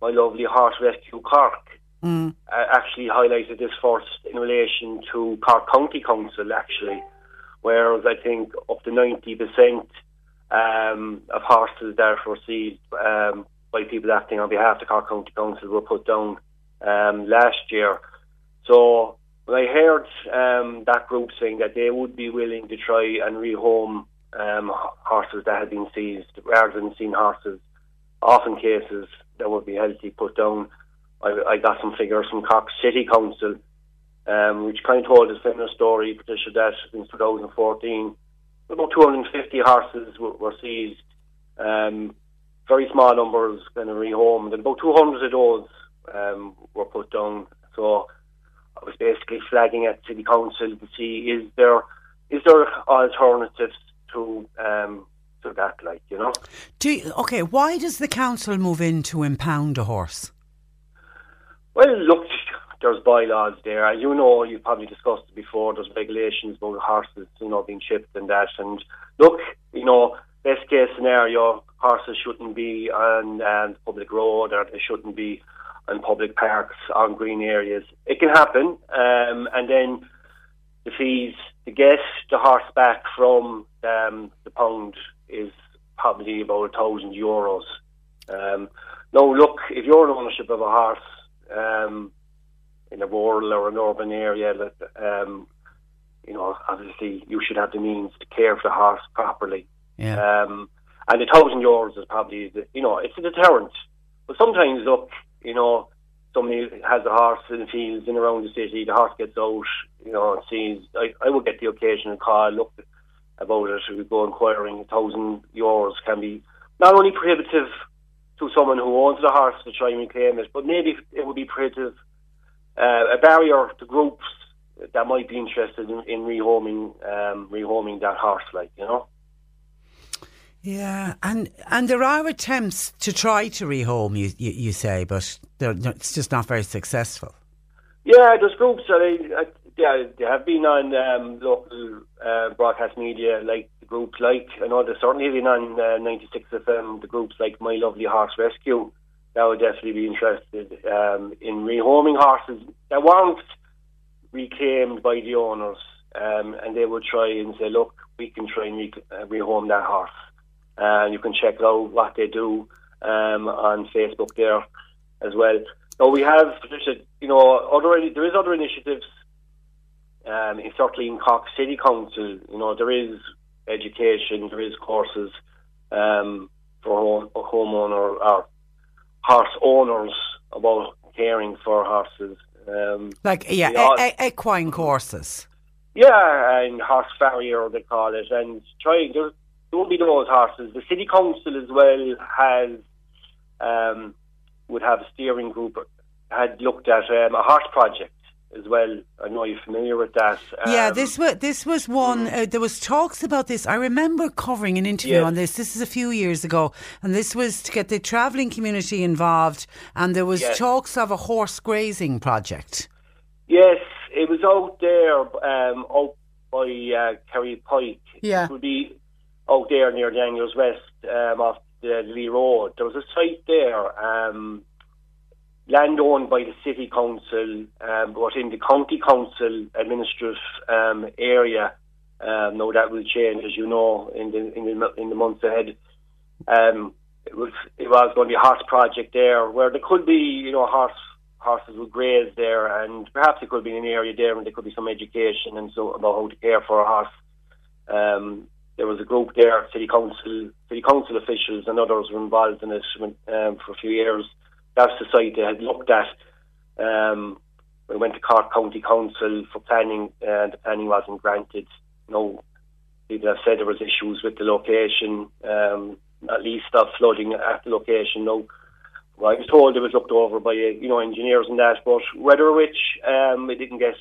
My Lovely Horse Rescue Cork. Mm. Uh, actually highlighted this first in relation to Cork County Council, actually, whereas I think up to ninety percent um, of horses that were seized um, by people acting on behalf of the Cork County Council were put down um, last year. So when I heard um, that group saying that they would be willing to try and rehome um, horses that had been seized, rather than seeing horses, often cases that would be healthy put down, I, I got some figures from Cork City Council, um, which kind of told a similar story, Patricia, that in 2014, about 250 horses were, were seized, um, very small numbers kind of rehomed, and about 200 of those um, were put down. So I was basically flagging at City Council to see is there is there alternatives to um, to that, like you know. Do you, okay. Why does the council move in to impound a horse? Well, look, there's bylaws there. As you know, you've probably discussed it before. There's regulations about horses, you know, being shipped and that. And look, you know, best case scenario, horses shouldn't be on um, public road or they shouldn't be on public parks, on green areas. It can happen, um, and then the fees to get the horse back from um, the pound is probably about a thousand euros. Um, now, look, if you're in ownership of a horse um, in a rural or an urban area, that um, you know, obviously you should have the means to care for the horse properly. Yeah. And a thousand euros is probably, the, you know, it's a deterrent. But sometimes, look, you know, somebody has a horse in the fields and around the city, the horse gets out, you know, and sees, I, I would get the occasional call, look about it, we go inquiring, a thousand euros can be not only prohibitive to someone who owns the horse to try and reclaim it, but maybe it would be prohibitive, uh, a barrier to groups that might be interested in, in rehoming, um, rehoming that horse, like, you know. Yeah, and and there are attempts to try to rehome, you you, you say, but it's just not very successful. Yeah, there's groups I, I yeah, they have been on um, local uh, broadcast media, like the groups like I know they certainly been on uh, 96 FM. The groups like My Lovely Horse Rescue that would definitely be interested um, in rehoming horses that weren't reclaimed by the owners, um, and they would try and say, look, we can try and re- uh, rehome that horse. And uh, you can check out what they do um, on Facebook there as well. So we have, you know, other there is other initiatives. Um, certainly in Cork City Council, you know, there is education, there is courses um, for home, homeowner or horse owners about caring for horses. Um, like yeah, e- equine courses. Yeah, and horse farrier they call it, and trying there, there will be those horses. The city council as well has um, would have a steering group had looked at um, a horse project as well. I know you're familiar with that. Um, yeah, this was this was one. Uh, there was talks about this. I remember covering an interview yes. on this. This is a few years ago, and this was to get the travelling community involved. And there was yes. talks of a horse grazing project. Yes, it was out there, um, out by uh, Kerry Pike. Yeah, it would be out there near Daniels West, um, off the Lee Road. There was a site there. Um, land owned by the city council, um, but in the county council administrative um, area. Um, no, that will change, as you know, in the in the, in the months ahead. Um, it was it was going to be a horse project there, where there could be, you know, horse horses would graze there, and perhaps it could be an area there, and there could be some education and so about how to care for a horse. Um, there was a group there, city council, city council officials, and others were involved in it um, for a few years that society had looked at. Um, we went to Cork County Council for planning, and the planning wasn't granted. No, people have said there was issues with the location, um, at least of flooding at the location. No, well, I was told it was looked over by you know engineers and that, but whether which um, didn't get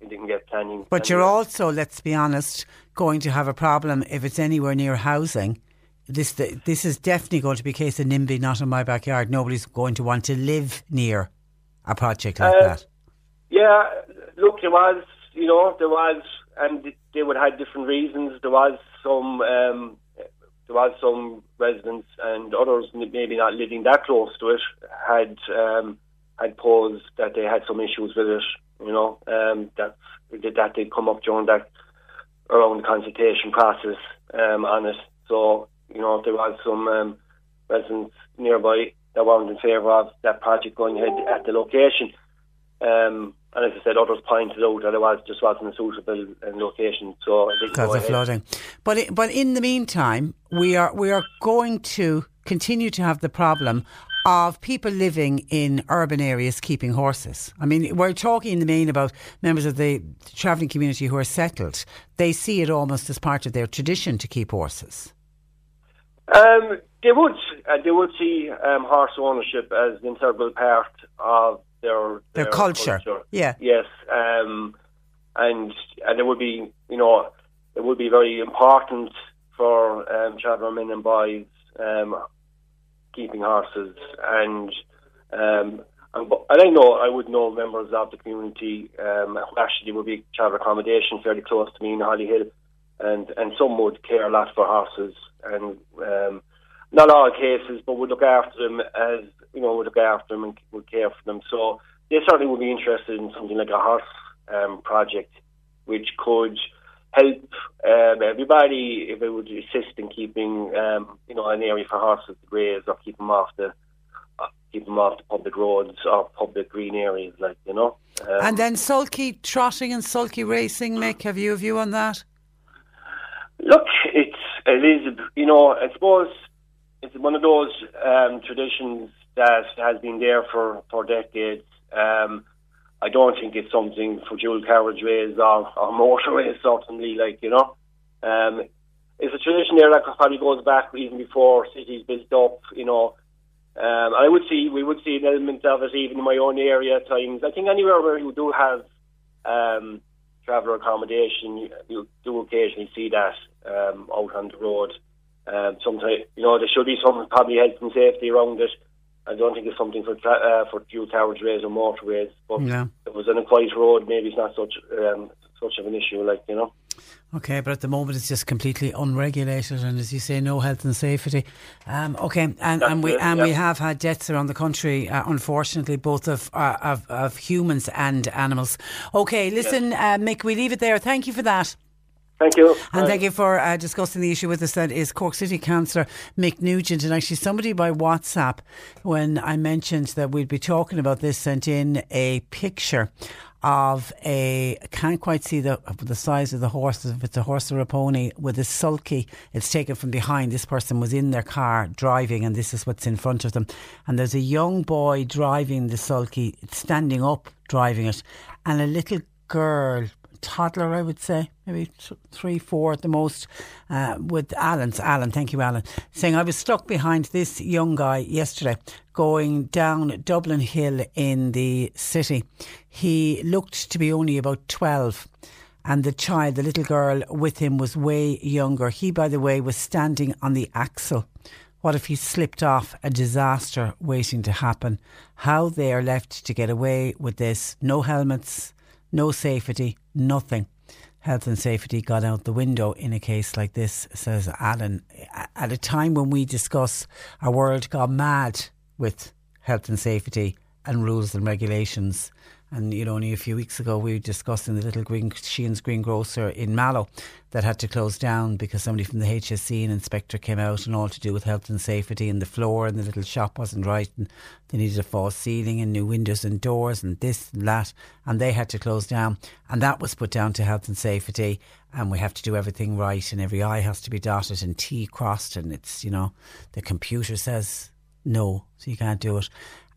it didn't get planning. But you're also, let's be honest, going to have a problem if it's anywhere near housing this this is definitely going to be a case of NIMBY, not in my backyard. Nobody's going to want to live near a project like uh, that. Yeah, look, there was, you know, there was, and they would have different reasons. There was some, um, there was some residents and others maybe not living that close to it had um, had posed that they had some issues with it. You know, um, that that did come up during that around the consultation process um, on it. So you know, if there was some um, residents nearby that weren't in favour of that project going ahead at the location. Um, and as I said, others pointed out that it was just wasn't a suitable uh, location, so because of flooding. But it, but in the meantime, we are we are going to continue to have the problem of people living in urban areas keeping horses. I mean, we're talking in the main about members of the travelling community who are settled. They see it almost as part of their tradition to keep horses. Um, they would, uh, they would see um, horse ownership as an integral part of their their, their culture. culture. Yeah. Yes. Um, and and it would be, you know, it would be very important for um, men and boys um, keeping horses and. Um, and, I know I would know members of the community um, who actually would be travel accommodation fairly close to me in Hollyhill, and and some would care a lot for horses and um, not all cases, but would look after them as you know, would look after them and would care for them. So they certainly would be interested in something like a horse um, project, which could help um, everybody if it would assist in keeping um, you know an area for horses to graze or keep them off the uh, keep them off the public roads or public green areas, like you know. Um, and then sulky trotting and sulky racing, Mick. Have you a view on that? Look, it's it is you know I suppose it's one of those um, traditions that has been there for for decades. Um, I don't think it's something for dual carriageways or, or [laughs] motorways, certainly. Like you know, um, it's a tradition there that probably goes back even before cities built up. You know, um, I would see we would see an element of it even in my own area at times. I think anywhere where you do have um, traveller accommodation, you, you, do occasionally see that um, out on the road. Um, sometimes, you know, there should be some probably health and safety around it. I don't think it's something for uh, for dual carriageways or motorways. But Yeah. if it was on a quiet road, maybe it's not such um, such of an issue, like you know. Okay, but at the moment it's just completely unregulated, and as you say, no health and safety. Um, okay, and, and we it, and we have had deaths around the country, uh, unfortunately, both of, uh, of of humans and animals. Okay, listen, uh, Mick, we leave it there. Thank you for that. Thank you. And thank you for uh, discussing the issue with us. That is Cork City Councillor Mick Nugent. And actually, somebody by WhatsApp, when I mentioned that we'd be talking about this, sent in a picture of a. I can't quite see the the size of the horse, if it's a horse or a pony, with a sulky. It's taken from behind. This person was in their car driving, and this is what's in front of them. And there's a young boy driving the sulky, standing up driving it, and a little girl toddler, I would say, maybe th- three, four at the most, uh, with Alan's, Alan, thank you, Alan, saying I was stuck behind this young guy yesterday going down Dublin Hill in the city. He looked to be only about 12 and the child, the little girl with him was way younger. He, by the way, was standing on the axle. What if he slipped off? A disaster waiting to happen. How they are left to get away with this. No helmets, no safety, nothing. Health and safety got out the window in a case like this, says Alan. At a time when we discuss a world gone mad with health and safety and rules and regulations. And you know, only a few weeks ago we were discussing the little green Sheehan's greengrocer in Mallow that had to close down because somebody from the HSE and inspector came out and all to do with health and safety and the floor and the little shop wasn't right. And they needed a false ceiling and new windows and doors and this and that. And they had to close down. And that was put down to health and safety. And we have to do everything right and every I has to be dotted and T crossed. And it's you know the computer says no so you can't do it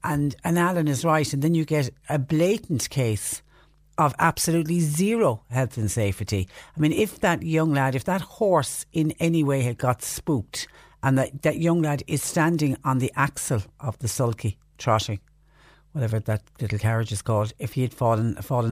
and and Alan is right and then you get a blatant case of absolutely zero health and safety. I mean, if that young lad, if that horse in any way had got spooked and that, that young lad is standing on the axle of the sulky trotting, whatever that little carriage is called, if he had fallen, fallen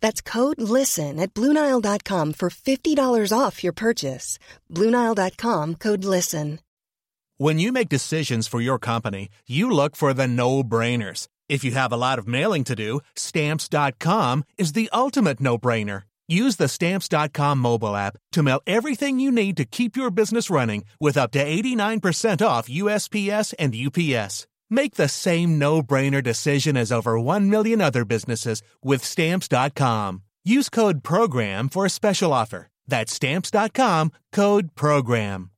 That's code LISTEN at Bluenile.com for $50 off your purchase. Bluenile.com code LISTEN. When you make decisions for your company, you look for the no brainers. If you have a lot of mailing to do, Stamps.com is the ultimate no brainer. Use the Stamps.com mobile app to mail everything you need to keep your business running with up to 89% off USPS and UPS. Make the same no brainer decision as over 1 million other businesses with Stamps.com. Use code PROGRAM for a special offer. That's Stamps.com code PROGRAM.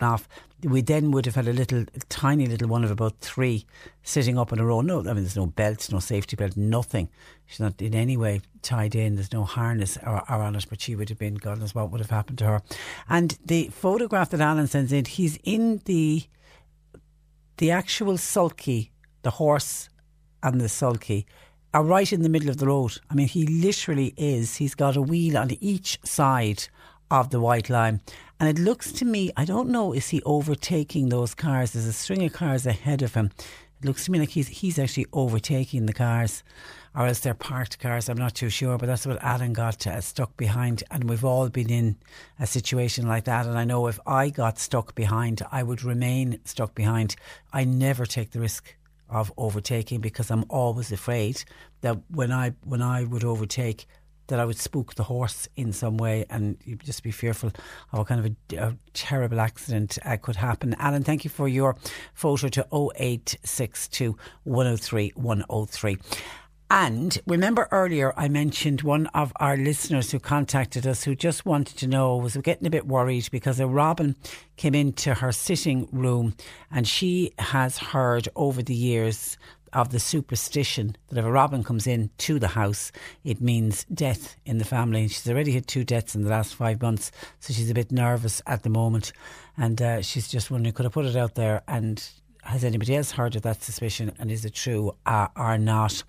off, we then would have had a little, tiny little one of about three sitting up in a row. No, I mean, there's no belts, no safety belt, nothing. She's not in any way tied in. There's no harness or, or on it, but she would have been. God knows what would have happened to her. And the photograph that Alan sends in, he's in the the actual sulky, the horse and the sulky are right in the middle of the road. I mean, he literally is. He's got a wheel on each side of the white line. And it looks to me, I don't know, is he overtaking those cars? There's a string of cars ahead of him. It looks to me like he's he's actually overtaking the cars, or else they're parked cars. I'm not too sure, but that's what Alan got uh, stuck behind, and we've all been in a situation like that. And I know if I got stuck behind, I would remain stuck behind. I never take the risk of overtaking because I'm always afraid that when I when I would overtake that I would spook the horse in some way and you'd just be fearful of a kind of a, a terrible accident uh, could happen. Alan, thank you for your photo to 0862 103 103. And remember earlier I mentioned one of our listeners who contacted us who just wanted to know was getting a bit worried because a robin came into her sitting room and she has heard over the years of the superstition that if a robin comes in to the house, it means death in the family. And she's already had two deaths in the last five months, so she's a bit nervous at the moment. And uh, she's just wondering, could I put it out there? And has anybody else heard of that suspicion and is it true uh, or not?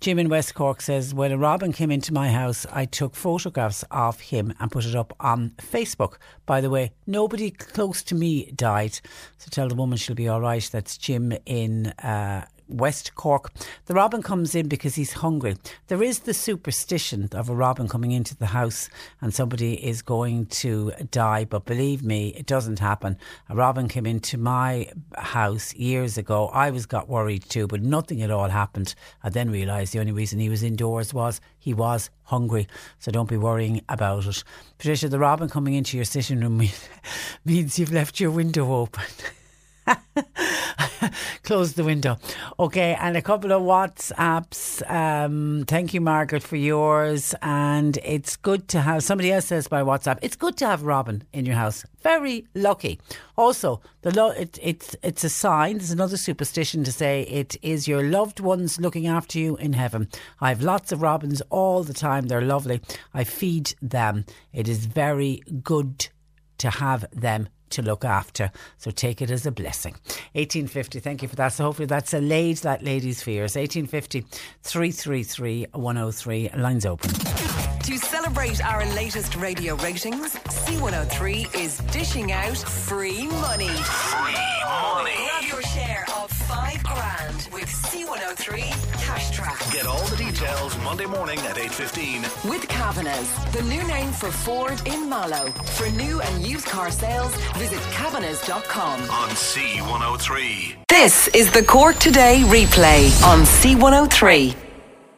Jim in West Cork says, When a robin came into my house, I took photographs of him and put it up on Facebook. By the way, nobody close to me died. So tell the woman she'll be all right. That's Jim in. Uh, West Cork. The robin comes in because he's hungry. There is the superstition of a robin coming into the house and somebody is going to die, but believe me, it doesn't happen. A robin came into my house years ago. I was got worried too, but nothing at all happened. I then realised the only reason he was indoors was he was hungry. So don't be worrying about it. Patricia, the robin coming into your sitting room [laughs] means you've left your window open. [laughs] [laughs] Close the window. Okay, and a couple of WhatsApps. Um, thank you, Margaret, for yours. And it's good to have somebody else says by WhatsApp. It's good to have Robin in your house. Very lucky. Also, the lo- it, it's it's a sign. There's another superstition to say it is your loved ones looking after you in heaven. I have lots of robins all the time. They're lovely. I feed them. It is very good to have them to look after. So take it as a blessing. 1850, thank you for that. So hopefully that's allayed that lady's fears. 1850 333 103. Lines open. To celebrate our latest radio ratings, C103 is dishing out free money. Free money. Grab your share of five grand with C103 Cash Track. Get all the details Monday morning at 8.15. With Kavanagh's, the new name for Ford in Mallow. For new and used car sales, visit Kavanagh's.com. On C103. This is the Cork Today replay on C103.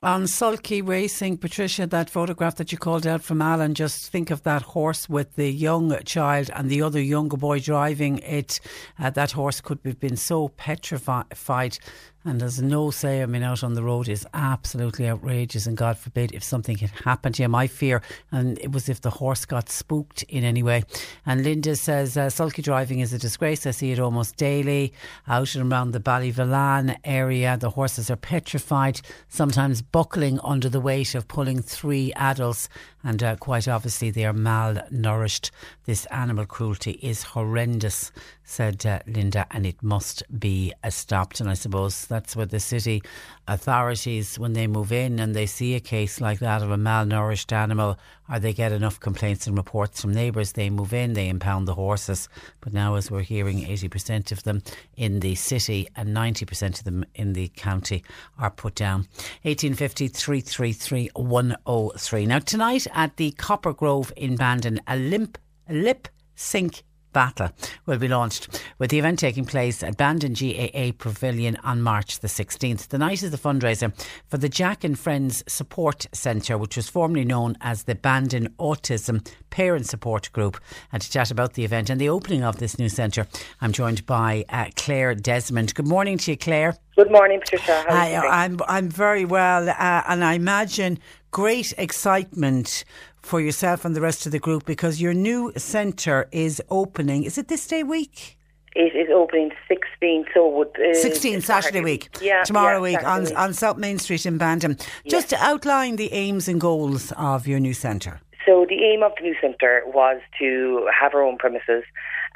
On Sulky Racing, Patricia, that photograph that you called out from Alan, just think of that horse with the young child and the other younger boy driving it. Uh, that horse could have been so petrified. And there's no say, I mean, out on the road is absolutely outrageous. And God forbid if something had happened to him. I fear, and it was if the horse got spooked in any way. And Linda says, uh, sulky driving is a disgrace. I see it almost daily out and around the Ballyvolane area. The horses are petrified, sometimes buckling under the weight of pulling three adults. And uh, quite obviously, they are malnourished. This animal cruelty is horrendous, said uh, Linda, and it must be stopped. And I suppose that's what the city authorities, when they move in and they see a case like that of a malnourished animal, or they get enough complaints and reports from neighbours, they move in, they impound the horses. But now, as we're hearing, 80% of them in the city and 90% of them in the county are put down. 1850 333 103. Now, tonight at the Copper Grove in Bandon, a limp, lip sync battle will be launched with the event taking place at Bandon GAA Pavilion on March the 16th. The night is the fundraiser for the Jack and Friends Support Centre, which was formerly known as the Bandon Autism Parent Support Group. And to chat about the event and the opening of this new centre, I'm joined by uh, Claire Desmond. Good morning to you, Claire. Good morning, Patricia. How Hi, I'm I'm very well, uh, and I imagine great excitement for yourself and the rest of the group because your new centre is opening. Is it this day week? It is opening 16th, so would uh, 16th Saturday week. Yeah, tomorrow yeah, week Saturday on on South Main Street in Bandon. Just to outline the aims and goals of your new centre. So the aim of the new centre was to have our own premises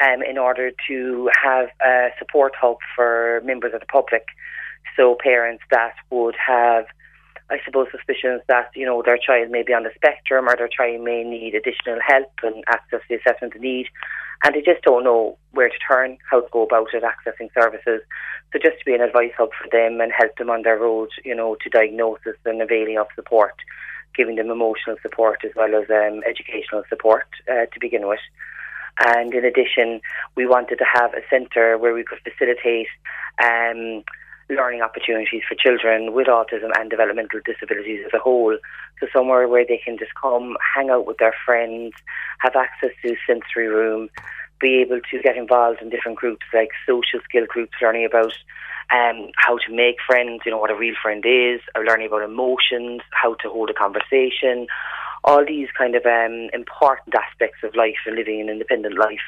um, in order to have a support hub for members of the public. So parents that would have I suppose, suspicions that, you know, their child may be on the spectrum or their child may need additional help and access the assessment they need. And they just don't know where to turn, how to go about it, accessing services. So just to be an advice hub for them and help them on their road, you know, to diagnosis and availing of support, giving them emotional support as well as um, educational support uh, to begin with. And in addition, we wanted to have a centre where we could facilitate um, learning opportunities for children with autism and developmental disabilities as a whole. So somewhere where they can just come, hang out with their friends, have access to sensory room, be able to get involved in different groups like social skill groups, learning about um, how to make friends, you know, what a real friend is, or learning about emotions, how to hold a conversation, all these kind of um, important aspects of life and living an independent life.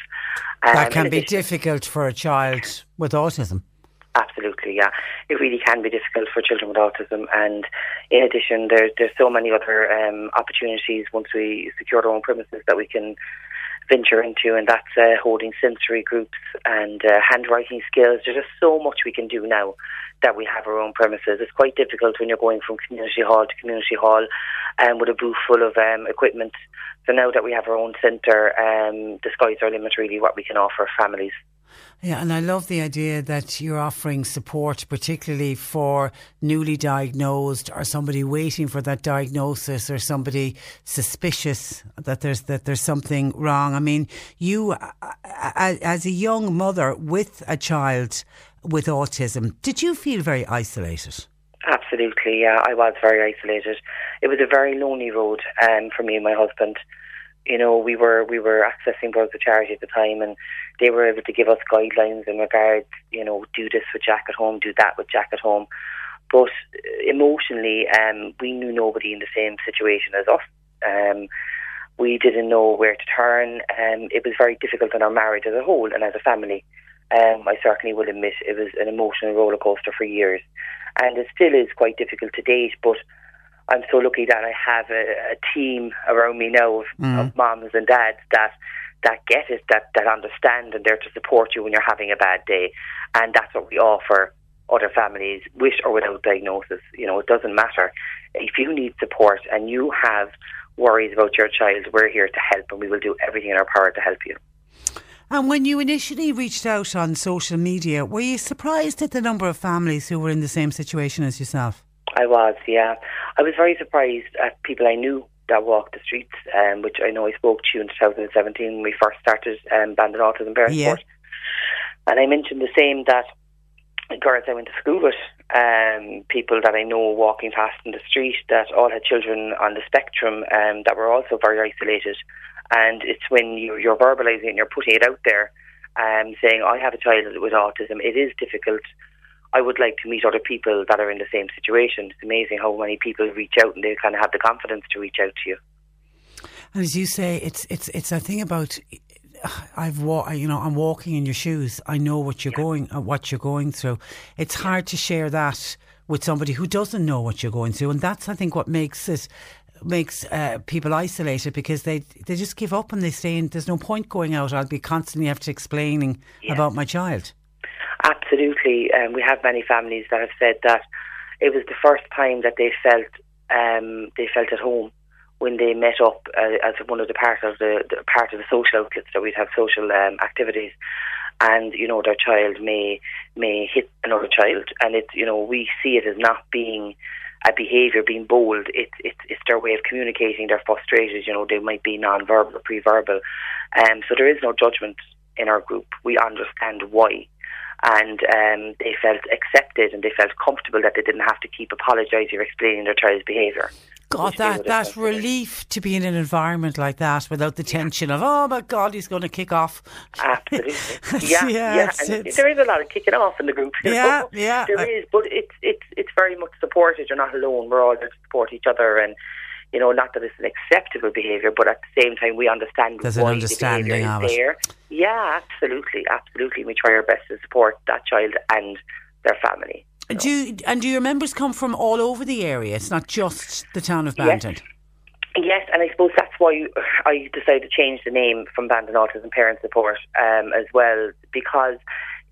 Um, that can be difficult for a child with autism. Absolutely, yeah. It really can be difficult for children with autism, and in addition, there's there's so many other um, opportunities once we secure our own premises that we can venture into, and that's uh, holding sensory groups and uh, handwriting skills. There's just so much we can do now that we have our own premises. It's quite difficult when you're going from community hall to community hall um, with a booth full of um, equipment. So now that we have our own centre, um, the sky's our limit really what we can offer families. Yeah, and I love the idea that you're offering support, particularly for newly diagnosed or somebody waiting for that diagnosis or somebody suspicious that there's that there's something wrong. I mean, you uh, uh, uh, as a young mother with a child with autism, did you feel very isolated? Absolutely, yeah, I was very isolated. It was a very lonely road um, for me and my husband you know, we were we were accessing Brothers of Charity at the time, and they were able to give us guidelines in regards, you know, do this with Jack at home, do that with Jack at home. But emotionally, um, we knew nobody in the same situation as us. Um, we didn't know where to turn. Um, it was very difficult in our marriage as a whole and as a family. Um, I certainly will admit it was an emotional roller coaster for years, and it still is quite difficult to date. But I'm so lucky that I have a, a team around me now of, mm. of moms and dads that that get it, that that understand, and they're to support you when you're having a bad day, and that's what we offer other families with or without diagnosis. You know, it doesn't matter if you need support and you have worries about your child. We're here to help, and we will do everything in our power to help you. And when you initially reached out on social media, were you surprised at the number of families who were in the same situation as yourself? I was, yeah. I was very surprised at people I knew that walked the streets, um, which I know I spoke to you in 2017 when we first started um, Bandon Autism Parent yeah. And I mentioned the same that girls I went to school with, um, people that I know walking past in the street that all had children on the spectrum um, that were also very isolated. And it's when you, you're verbalising and you're putting it out there, um, saying, I have a child with autism. It is difficult I would like to meet other people that are in the same situation. It's amazing how many people reach out and they kind of have the confidence to reach out to you. And as you say, it's it's it's a thing about I've wa- you know I'm walking in your shoes. I know what you're yeah. going uh, what you're going through. It's yeah. hard to share that with somebody who doesn't know what you're going through, and that's I think what makes it makes uh, people isolated because they they just give up and they say there's no point going out. I'll be constantly have to explaining yeah. about my child. Absolutely. Um, we have many families that have said that it was the first time that they felt um, they felt at home when they met up uh, as one of the part of the, the, part of the social outlets that we'd have social um, activities, and you know their child may may hit another child, and it's you know we see it as not being a behaviour being bold. It's it's it's their way of communicating. They're frustrated. You know they might be non-verbal or pre-verbal, um, so there is no judgment in our group. We understand why and um, they felt accepted and they felt comfortable that they didn't have to keep apologising or explaining their child's behaviour. God, that that relief to be in an environment like that without the tension of oh my God, he's going to kick off. Absolutely, [laughs] yeah, yeah. yeah. It's, it's, there is a lot of kicking off in the group. Yeah, know? yeah. There is, but it's it's it's very much supported. You're not alone. We're all there to support each other and you know, not that it's an acceptable behaviour, but at the same time, we understand There's why an understanding the is there. Yeah, absolutely, absolutely. We try our best to support that child and their family. Know. Do you, and do your members come from all over the area? It's not just the town of Bandon. Yes. Yes, and I suppose that's why I decided to change the name from Bandon Autism Parent Support um, as well, because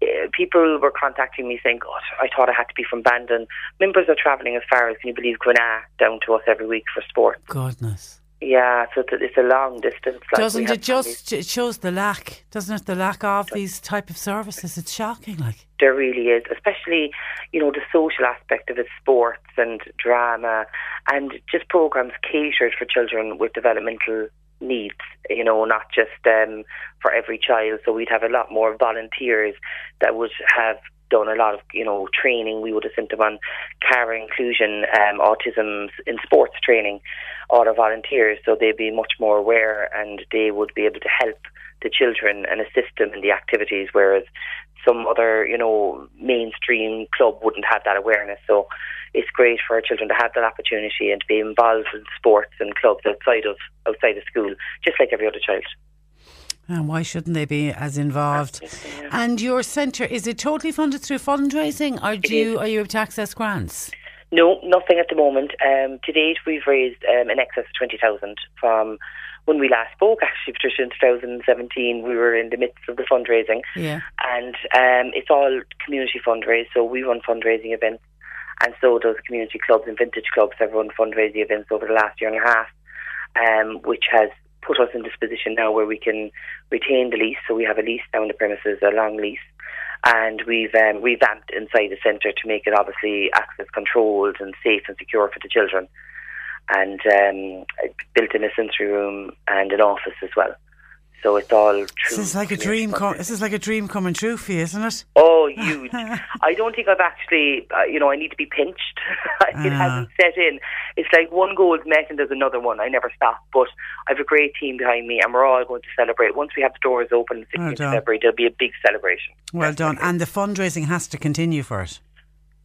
Uh, people were contacting me saying, God, I thought I had to be from Bandon. Members are travelling as far as, can you believe, Grenagh down to us every week for sport. Goodness. Yeah, so it's a, it's a long distance. Like Doesn't it just it shows the lack? Doesn't it? The lack of these type of services. It's shocking. Like There really is, especially you know the social aspect of it, sports and drama, and just programs catered for children with developmental needs. You know, not just um, for every child. So we'd have a lot more volunteers that would have done a lot of you know training. We would have sent them on CARA inclusion, um, autism in sports training, all our volunteers, so they'd be much more aware and they would be able to help the children and assist them in the activities, whereas some other, you know, mainstream club wouldn't have that awareness. So it's great for our children to have that opportunity and to be involved in sports and clubs outside of outside of school, just like every other child. And why shouldn't they be as involved? And your centre is it totally funded through fundraising, or do you are you able to access grants? No, nothing at the moment. Um, to date, we've raised um, in excess of 20,000 from when we last spoke, actually, Patricia, in 2017. We were in the midst of the fundraising. Yeah. And um, it's all community fundraise, so we run fundraising events. And so does community clubs and vintage clubs have run fundraising events over the last year and a half, um, which has put us in this position now where we can retain the lease. So we have a lease down the premises, a long lease and we've um, revamped inside the centre to make it obviously access controlled and safe and secure for the children, and um, built in a sensory room and an office as well. So it's all true. This is like a dream. Com- this is like a dream coming true for you, isn't it? Oh, [laughs] huge! I don't think I've actually, uh, you know, I need to be pinched. [laughs] it Ah. hasn't set in. It's like one goal is met and there's another one. I never stop. But I have a great team behind me, and we're all going to celebrate. Once we have the doors open, the 16th Well of done. February, there'll be a big celebration. Well done. And the fundraising has to continue for it.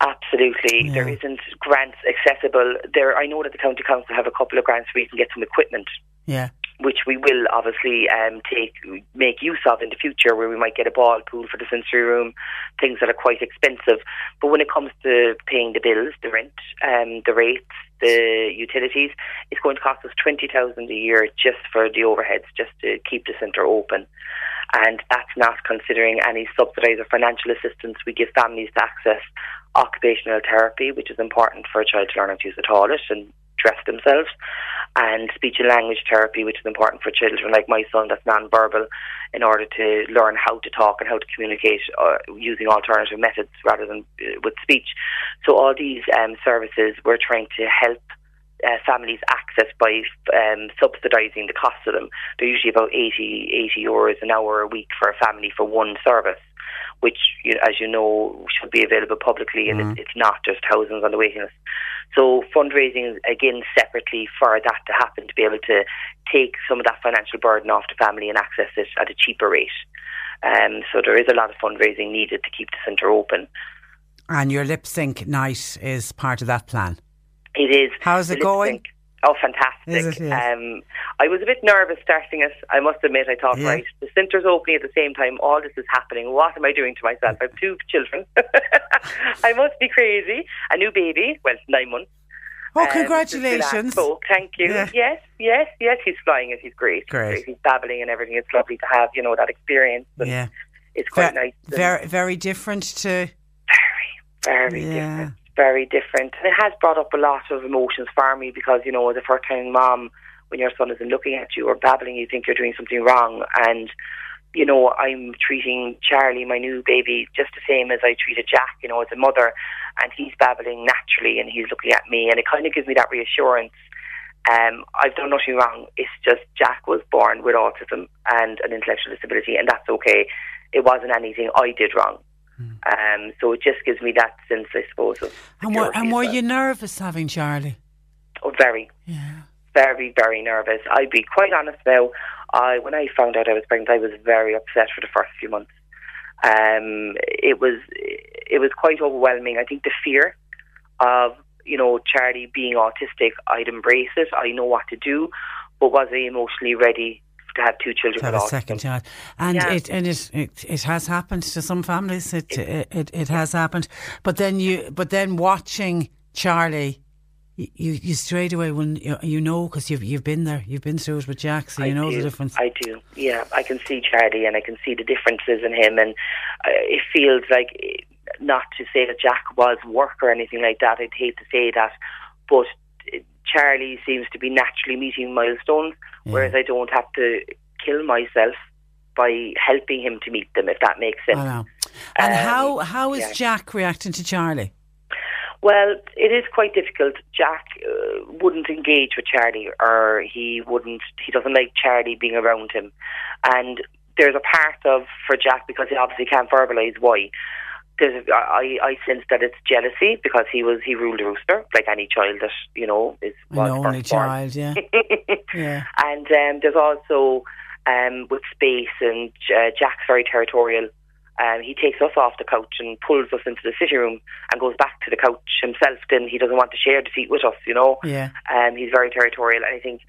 Absolutely. There isn't grants accessible. There, I know that the county council have a couple of grants where you can get some equipment, Yeah. Which we will obviously um, take make use of in the future, where we might get a ball pool for the sensory room, things that are quite expensive. But when it comes to paying the bills, the rent, um, the rates, the utilities, it's going to cost us twenty thousand a year just for the overheads, just to keep the centre open. And that's not considering any subsidised or financial assistance we give families to access occupational therapy, which is important for a child to learn how to use a toilet and dress themselves, and speech and language therapy, which is important for children like my son that's non-verbal, in order to learn how to talk and how to communicate uh, using alternative methods rather than uh, with speech. So all these um, services we're trying to help uh, families access by um, subsidising the cost of them. They're usually about 80, 80 euros an hour a week for a family for one service, which, you as you know, should be available publicly, and it's, it's not just thousands on the waiting list. So fundraising again separately for that to happen to be able to take some of that financial burden off the family and access it at a cheaper rate. Um, so there is a lot of fundraising needed to keep the centre open. And your lip sync night is part of that plan. It is. How's it going? sync- Oh, fantastic! It? Yes. Um, I was a bit nervous starting it. I must admit. I thought, Yeah. right, the centre's opening at the same time. All this is happening. What am I doing to myself? I have two children. [laughs] I must be crazy. A new baby. Well, nine months. Oh, Um, since we last congratulations. spoke. Thank you. Yeah. Yes, yes, yes. He's flying it. He's great. Great. He's babbling and everything. It's lovely to have, you know, that experience. And Yeah. It's quite Ve- nice. Very, very different to. very Yeah. different. Very different. And it has brought up a lot of emotions for me because, you know, as a first time mom, when your son isn't looking at you or babbling, you think you're doing something wrong. And, you know, I'm treating Charlie, my new baby, just the same as I treated Jack, you know, as a mother. And he's babbling naturally and he's looking at me. And it kind of gives me that reassurance. Um, I've done nothing wrong. It's just Jack was born with autism and an intellectual disability, and that's okay. It wasn't anything I did wrong. Um, so it just gives me that sense, I suppose, of And were, and were well. you nervous having Charlie? Oh, very, Yeah. very, very nervous. I'd be quite honest now. I when I found out I was pregnant, I was very upset for the first few months. Um, it was it was quite overwhelming. I think the fear of you know Charlie being autistic, I'd embrace it. I know what to do, but was I emotionally ready to have two children To have a second child, and Yeah. it and it, it it has happened to some families. It, it it it has happened, but then you but then watching Charlie you, you straight away when you, you know because you've you've been there, you've been through it with Jack, so you I know do. the difference. I do. Yeah, I can see Charlie and I can see the differences in him, and uh, it feels like eh, not to say that Jack was work or anything like that. I'd hate to say that, but Charlie seems to be naturally meeting milestones, whereas I don't have to kill myself by helping him to meet them. If that makes sense. And Um, how how is yeah. Jack reacting to Charlie? Well, it is quite difficult. Jack uh, wouldn't engage with Charlie, or he wouldn't. He doesn't like Charlie being around him, and there's a part of for Jack because he obviously can't verbalise why. There's, I, I sense that it's jealousy because he was he ruled rooster like any child that you know is An only child, yeah. [laughs] yeah. And um, there's also um, with space, and uh, Jack's very territorial. Um, he takes us off the couch and pulls us into the sitting room and goes back to the couch himself. Then he doesn't want to share the seat with us, you know. Yeah. Um, he's very territorial, and I think,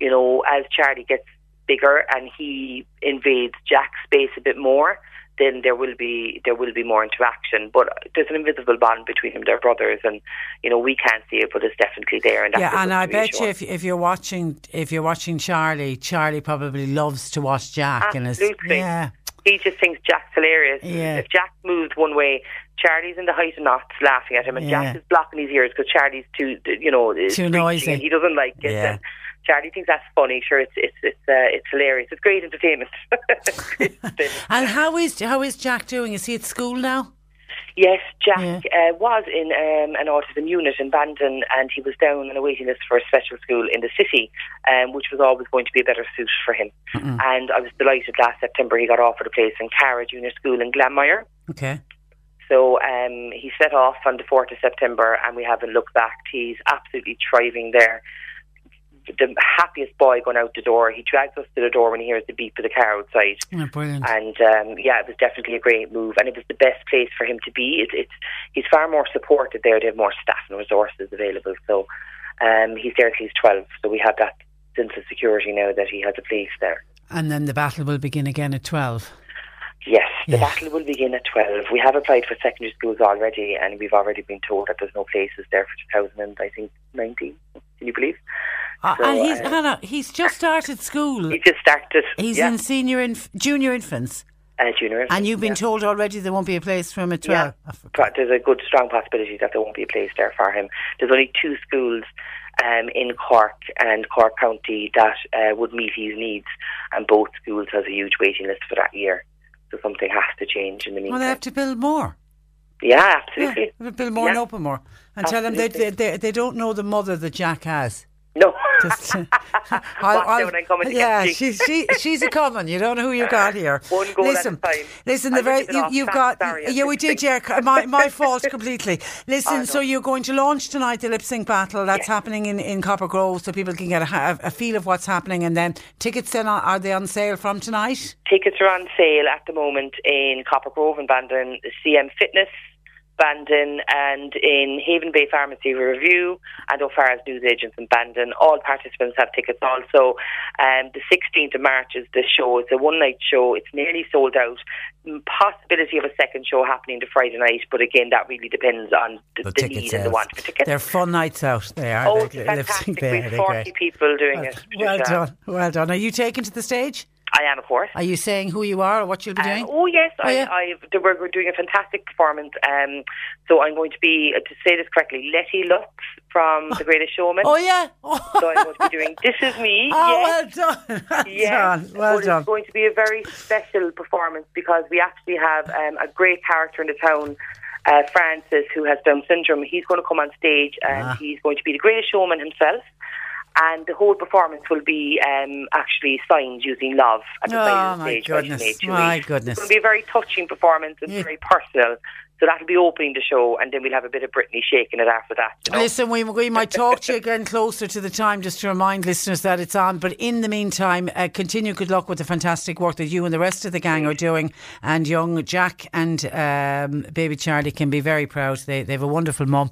you know, as Charlie gets bigger and he invades Jack's space a bit more, then there will be there will be more interaction. But there's an invisible bond between them. They're brothers, and you know we can't see it, but it's definitely there. And that's Yeah, and I bet you if if you're watching if you're watching Charlie, Charlie probably loves to watch Jack and is Absolutely. yeah. He just thinks Jack's hilarious. Yeah. If Jack moves one way, Charlie's in the height of knots laughing at him, and Yeah. Jack is blocking his ears because Charlie's too, you know, is Too noisy. he doesn't like it. Yeah. And Charlie thinks that's funny. Sure, it's it's it's uh, it's hilarious. It's great entertainment. [laughs] [laughs] And how is how is Jack doing? Is he at school now? Yes, Jack uh, was in um, an autism unit in Bandon and he was down on a waiting list for a special school in the city, um, which was always going to be a better suit for him. And I was delighted last September he got offered a place in Cara Junior School in Glanmire. Okay. So um, he set off on the 4th of September and we haven't looked back. He's absolutely thriving there. The happiest boy going out the door. He drags us to the door when he hears the beep of the car outside. Oh, brilliant. And um, yeah, it was definitely a great move, and it was the best place for him to be. It, it's he's far more supported there. They have more staff and resources available. So um, he's there till he's twelve. So we have that sense of security now that he has a place there. And then the battle will begin again at twelve. Yes, the battle will begin at 12. We have applied for secondary schools already, and we've already been told that there's no places there for 2000 and I think 19. Can you believe? Uh, So, and he's uh, Hannah, he's just started school. He just started. He's yeah. in senior inf- junior infants. uh, junior. And you've been yeah. told already there won't be a place for him at Yeah. 12. But there's a good, strong possibility that there won't be a place there for him. There's only two schools um, in Cork and Cork County that uh, would meet his needs, and both schools has a huge waiting list for that year. So something has to change in the meantime. Well, they have to build more. Yeah, absolutely. They build more Yeah. and open more. And tell them they, they, they, don't know the mother that Jack has. No. Just, uh, [laughs] I'll, I'm coming to yeah, she's she, she's a common. You don't know who you got here. [laughs] One goal at a listen, time. listen. I The very you, you've got sorry, yeah, we didn't. Yeah, my my [laughs] fault completely. Listen, so you're going to launch tonight the lip sync battle. That's happening in, in Copper Grove, so people can get a, a feel of what's happening. And then tickets then are, are they on sale from tonight? Tickets are on sale at the moment in Copper Grove and Bandon, CM Fitness, Bandon, and in Haven Bay Pharmacy Review, and O'Farrell's News Agents in Bandon. All participants have tickets also. Um, the 16th of March is the show. It's a one night show. It's nearly sold out. Mm, Possibility of a second show happening the Friday night, but again, that really depends on the, the, ticket need and the want for tickets. They're fun nights out. They are. Oh, They're it's lip sync [laughs] fantastic. there. We've 40 great. people doing Well, it. well done. Well done. Are you taken to the stage? I am, of course. Are you saying who you are or what you'll be doing? Uh, oh yes, Oh, I, yeah? I've, we're, we're doing a fantastic performance. Um, so I'm going to be uh, to say this correctly, Lettie Lutz from The Greatest Showman. Oh yeah. [laughs] So I'm going to be doing This Is Me. Oh, yes. well done. Well Yes. done. [laughs] Well but done. It's going to be a very special performance because we actually have um, a great character in the town. Uh, Francis, who has Down syndrome, he's going to come on stage and Ah. he's going to be the greatest showman himself. And the whole performance will be um, actually signed using Lámh at the Oh my stage. goodness. My goodness. It's going to be a very touching performance and very personal. So that'll be opening the show, and then we'll have a bit of Britney shaking it after that. You know? Listen, we, we might talk to you again closer to the time just to remind listeners that it's on. But in the meantime, uh, continue good luck with the fantastic work that you and the rest of the gang are doing. And young Jack and um, baby Charlie can be very proud. They, they have a wonderful mum.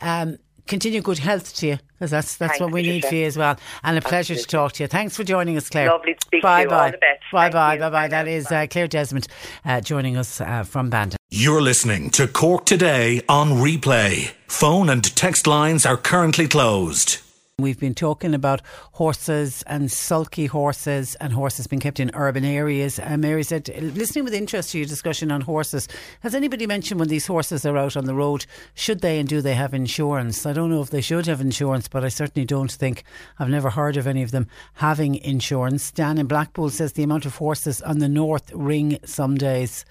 Um, continue good health to you because that's that's Thanks, what we need Patricia. for you as well. And a pleasure to talk to you. Thanks for joining us, Claire. Lovely to speak to bye you. Bye All the best. Bye Thank bye you. bye bye. That is uh, Claire Desmond uh, joining us uh, from Bandon. You're listening to Cork Today on replay. Phone and text lines are currently closed. We've been talking about horses and sulky horses and horses being kept in urban areas. Uh, Mary said, listening with interest to your discussion on horses, has anybody mentioned when these horses are out on the road, should they and do they have insurance? I don't know if they should have insurance, but I certainly don't think, I've never heard of any of them having insurance. Dan in Blackpool says the amount of horses on the North Ring some days.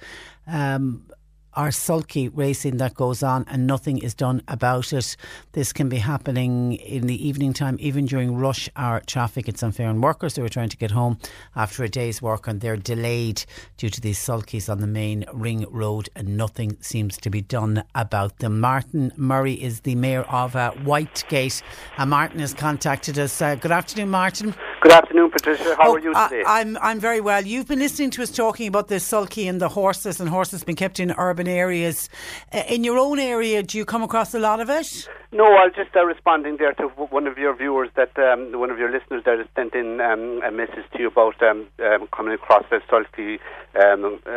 Um, are sulky racing that goes on and nothing is done about it. This can be happening in the evening time, even during rush hour traffic. It's unfair on workers who are trying to get home after a day's work and they're delayed due to these sulkies on the main ring road and nothing seems to be done about them. Martin Murray is the mayor of uh, Whitegate and Martin has contacted us. Uh, good afternoon, Martin. Good afternoon, Patricia. How Oh, are you I- today? I'm I'm very well. You've been listening to us talking about the sulky and the horses, and horses being kept in urban areas. Uh, in your own area, do you come across a lot of it? no, I was just uh, responding there to one of your viewers that um, one of your listeners that has sent in um, a message to you about um, um, coming across a sulky. Um, uh,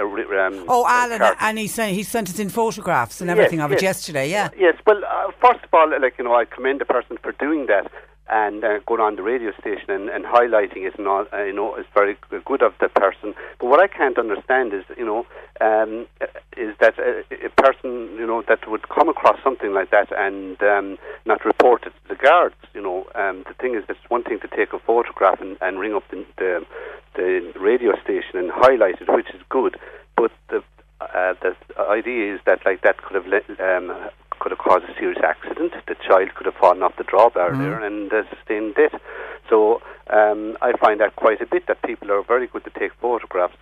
um, Oh, Alan, and he sent he sent us in photographs and Yes, everything of it yesterday. Yeah. Yes, well, uh, first of all, like you know, I commend the person for doing that and uh, going on the radio station and, and highlighting it, and all. Uh, you know, it's very good of the person. But what I can't understand is, you know, um, uh, is that a, a person, you know, that would come across something like that and um, not report it to the guards. You know, um, the thing is, it's one thing to take a photograph and, and ring up the, the the radio station and highlight it, which is good. But the uh, the idea is that like that could have let, um, could have caused a serious accident. The child could have fallen off the drawbar Mm. there and uh, sustained death. So um, I find that quite a bit that people are very good to take photographs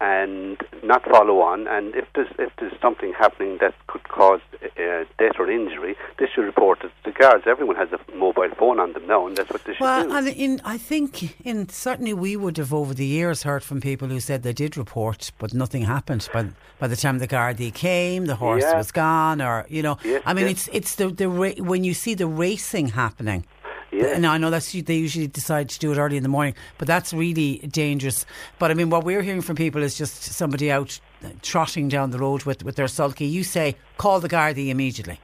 and not follow on. And if there's if there's something happening that could cause uh, death or injury, they should report it to the guards. Everyone has a mobile phone on them now, and that's what they should do. Well, and in I think in certainly we would have over the years heard from people who said they did report, but nothing happened. By by the time the Gardaí came, the horse Yeah. was gone, or you know, Yes, I mean, yes. it's it's the the ra- when you see the racing happening. Yeah. Now I know that's they usually decide to do it early in the morning, but that's really dangerous. But I mean, what we're hearing from people is just somebody out uh, trotting down the road with, with their sulky. You say call the Gardaí immediately.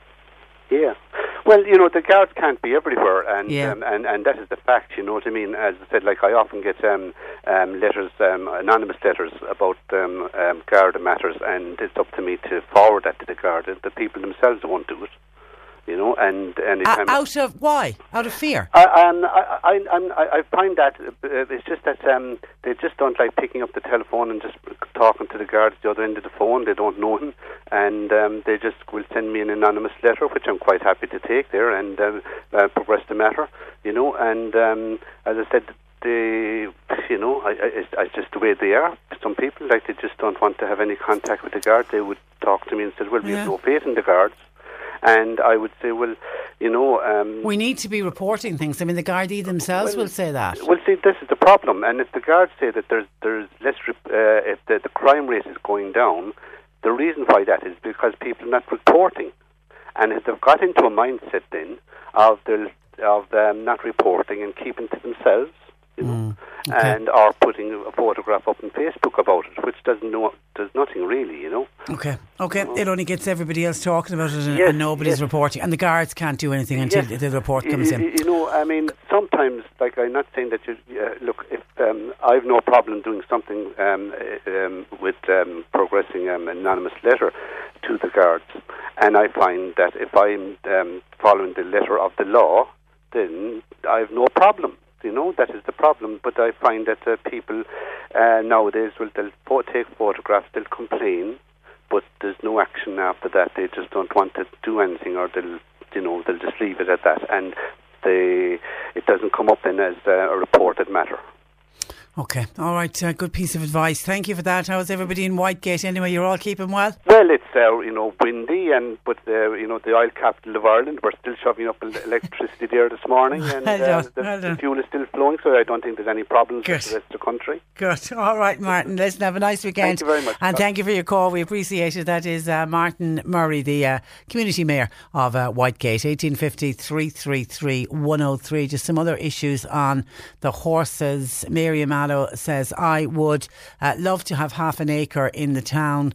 Yeah. Well, you know, the guards can't be everywhere, and Yeah. um, and and that is the fact. You know what I mean? As I said, like I often get um, um, letters, um, anonymous letters about um, um, Garda matters, and it's up to me to forward that to the Garda. The people themselves won't do it. You know, and and Uh, out of why? Out of fear. I, um, I, I, I'm- I, I find that uh, it's just that um, they just don't like picking up the telephone and just talking to the guards at the other end of the phone. They don't know him, and um, they just will send me an anonymous letter, which I'm quite happy to take there and um, uh, progress the matter. You know, and um, as I said. They, you know, I, I, it's, just the way they are. Some people, like, they just don't want to have any contact with the guard. They would talk to me and said, "Well, we Yeah. have no faith in the guards," and I would say, "Well, you know, um, We need to be reporting things. I mean, the Gardaí themselves will say that. well, see, this is the problem, and if the guards say that there's there's less, rep- uh, if the, the crime rate is going down, the reason why that is because people are not reporting, and if they've got into a mindset then of the of them not reporting and keeping to themselves, you know, and are putting a photograph up on Facebook about it, which doesn't know does nothing really, you know. Okay, okay. It only gets everybody else talking about it, and, Yes, and nobody's yes. reporting, and the guards can't do anything until Yes. the report comes y- in. You know, I mean, sometimes, like, I'm not saying that you uh, look. If um, I've no problem doing something um, uh, um, with um, progressing um, an anonymous letter to the guards, and I find that if I'm um, following the letter of the law, then I have no problem. You know, that is the problem. But I find that uh, people uh, nowadays will they'll take photographs, they'll complain, but there's no action after that. They just don't want to do anything, or they'll, you know, they'll just leave it at that, and they, it doesn't come up then as uh, a reported matter. Okay, all right, uh, good piece of advice. Thank you for that. How's everybody in Whitegate anyway? You're all keeping well? Well, it's uh, you know windy, and but the you know the oil capital of Ireland, we're still shoving up el- electricity there this morning, [laughs] and Well uh, done, the, well the fuel is still flowing, so I don't think there's any problems Good. with the rest of the country. Good. All right, Martin. [laughs] Listen, have a nice weekend. Thank you very much. And thank you for your call. We appreciate it. That is uh, Martin Murray, the uh, community mayor of uh, Whitegate, 1850 333 103. Just some other issues on the horses. Miriam Mallow says, I would uh, love to have half an acre in the town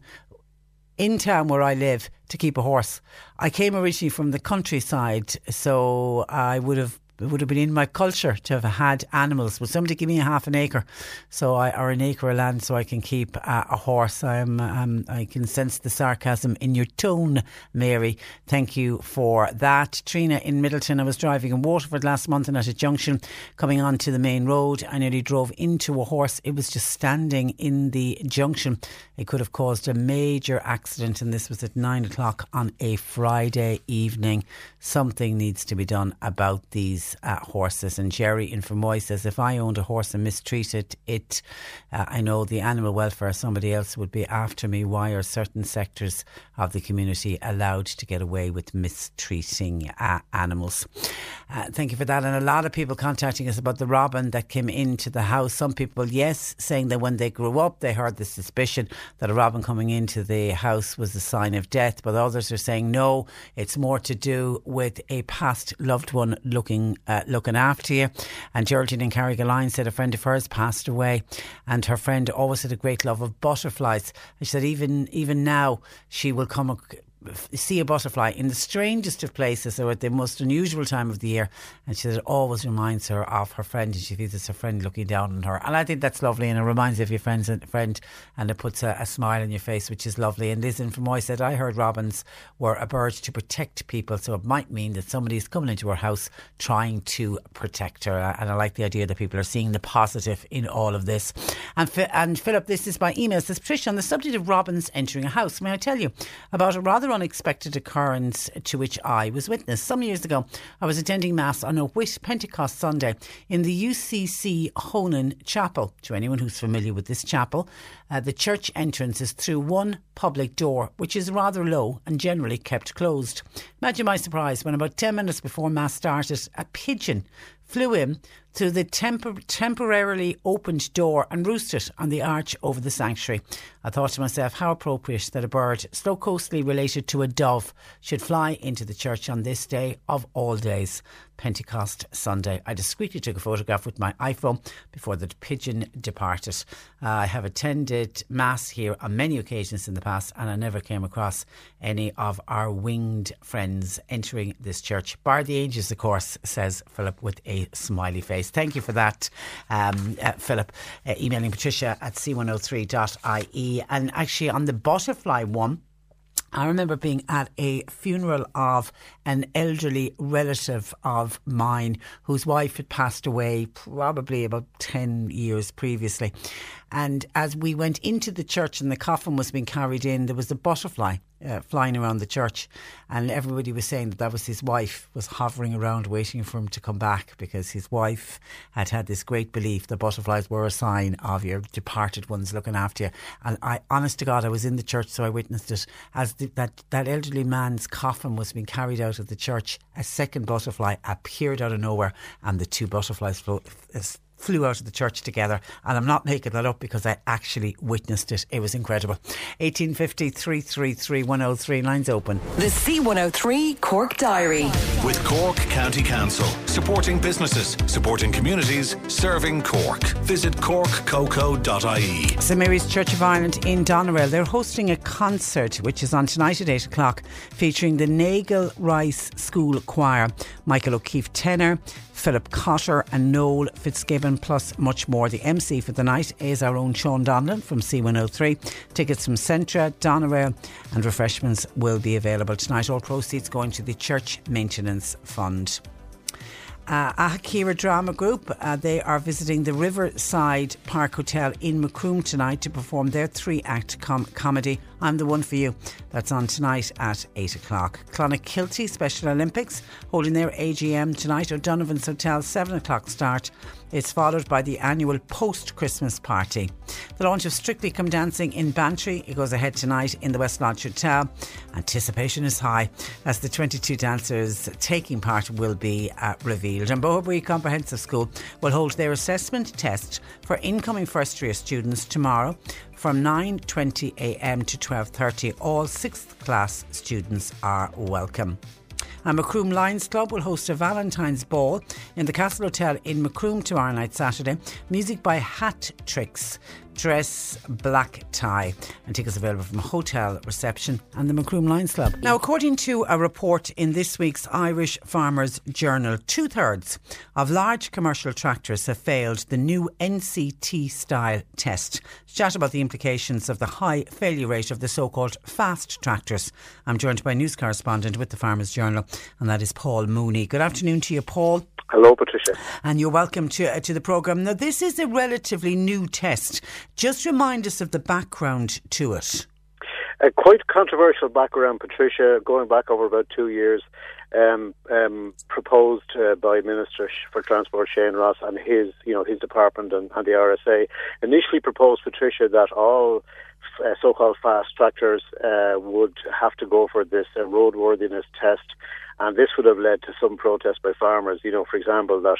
in town where I live to keep a horse. I came originally from the countryside, so I would have it would have been in my culture to have had animals. Would somebody give me a half an acre, so I or an acre of land, so I can keep uh, a horse? I'm, um, I can sense the sarcasm in your tone, Mary. Thank you for that. Trina in Midleton. I was driving in Waterford last month, and at a junction coming onto the main road, I nearly drove into a horse. It was just standing in the junction. It could have caused a major accident, and this was at nine o'clock on a Friday evening. Something needs to be done about these uh, horses. And Jerry in Fermoy says, if I owned a horse and mistreated it, uh, I know the animal welfare, somebody else would be after me. Why are certain sectors of the community allowed to get away with mistreating uh, animals? Uh, thank you for that. And a lot of people contacting us about the robin that came into the house. Some people, yes, saying that when they grew up, they heard the suspicion that a robin coming into the house was a sign of death. But others are saying no, it's more to do with a past loved one looking uh, looking after you. And Geraldine in Carrigaline said a friend of hers passed away, and her friend always had a great love of butterflies. And she said even even now she will come. See a butterfly in the strangest of places or at the most unusual time of the year, and she said it always reminds her of her friend, and she feels it's her friend looking down on her. And I think that's lovely, and it reminds you of your friend's and friend, and it puts a, a smile on your face, which is lovely. And Liz in Fermoy said, I heard robins were a bird to protect people, so it might mean that somebody's coming into her house trying to protect her. And I like the idea that people are seeing the positive in all of this. And, and Philip, this is by email, says, Patricia, on the subject of robins entering a house, may I tell you about a rather unexpected occurrence to which I was witness. Some years ago, I was attending Mass on a Whit Pentecost Sunday in the UCC Honan Chapel. To anyone who's familiar with this chapel, uh, the church entrance is through one public door, which is rather low and generally kept closed. Imagine my surprise when about 10 minutes before Mass started, a pigeon flew in through the tempor- temporarily opened door and roosted on the arch over the sanctuary. I thought to myself, how appropriate that a bird so closely related to a dove should fly into the church on this day of all days, Pentecost Sunday. I discreetly took a photograph with my iPhone before the pigeon departed. Uh, I have attended Mass here on many occasions in the past, and I never came across any of our winged friends entering this church. Bar the angels, of course, says Philip with a smiley face. Thank you for that, um, uh, Philip. Uh, emailing Patricia at c103.ie. And actually, on the butterfly one, I remember being at a funeral of an elderly relative of mine whose wife had passed away probably about 10 years previously. And as we went into the church and the coffin was being carried in, there was a butterfly uh, flying around the church. And everybody was saying that that was his wife was hovering around waiting for him to come back because his wife had had this great belief that butterflies were a sign of your departed ones looking after you. And I, honest to God, I was in the church, so I witnessed it as the, that that elderly man's coffin was being carried out of the church. A second butterfly appeared out of nowhere, and the two butterflies flew, flew out of the church together. And I'm not making that up because I actually witnessed it. It was incredible. 1850 333 103. Lines open. The C103 Cork Diary. With Cork County Council, supporting businesses, supporting communities, serving Cork. Visit corkcoco.ie. St Mary's Church of Ireland in Doneraile. They're hosting a concert which is on tonight at 8 o'clock featuring the Nagle Rice School Choir, Michael O'Keefe tenor, Philip Cotter and Noel Fitzgibbon, plus much more. The MC for the night is our own Sean Donlan from C103. Tickets from Centra, Doneraile, and refreshments will be available tonight. All proceeds going to the Church Maintenance Fund. Uh, Akira Drama Group, uh, they are visiting the Riverside Park Hotel in Macroom tonight to perform their three act com- comedy I'm the one for you. That's on tonight at 8 o'clock. Clonakilty Special Olympics holding their AGM tonight. O'Donovan's Hotel, 7 o'clock start. It's followed by the annual post Christmas party. The launch of Strictly Come Dancing in Bantry it goes ahead tonight in the West Lodge Hotel. Anticipation is high as the 22 dancers taking part will be uh, revealed. And Boherbue Comprehensive School will hold their assessment test for incoming first year students tomorrow from 9.20am to 12.30. All 6th class students are welcome. And Macroom Lions Club will host a Valentine's Ball in the Castle Hotel in Macroom tomorrow night, Saturday. Music by Hat Tricks dress black tie. And tickets available from hotel reception and the Macroom Lions Club. Now, according to a report in this week's Irish Farmers Journal, two thirds of large commercial tractors have failed the new NCT style test. Chat about the implications of the high failure rate of the so called fast tractors. I'm joined by news correspondent with the Farmers Journal, and that is Paul Mooney. Good afternoon to you, Paul. Hello, Patricia. And you're welcome to, uh, to the programme. Now, this is a relatively new test. Just remind us of the background to it. A quite controversial background, Patricia, going back over about two years. Um, um, proposed uh, by Minister for Transport Shane Ross and his, you know, his department and, and the RSA. Initially proposed, Patricia, that all uh, so-called fast tractors uh, would have to go for this uh, roadworthiness test and this would have led to some protest by farmers. You know, for example, that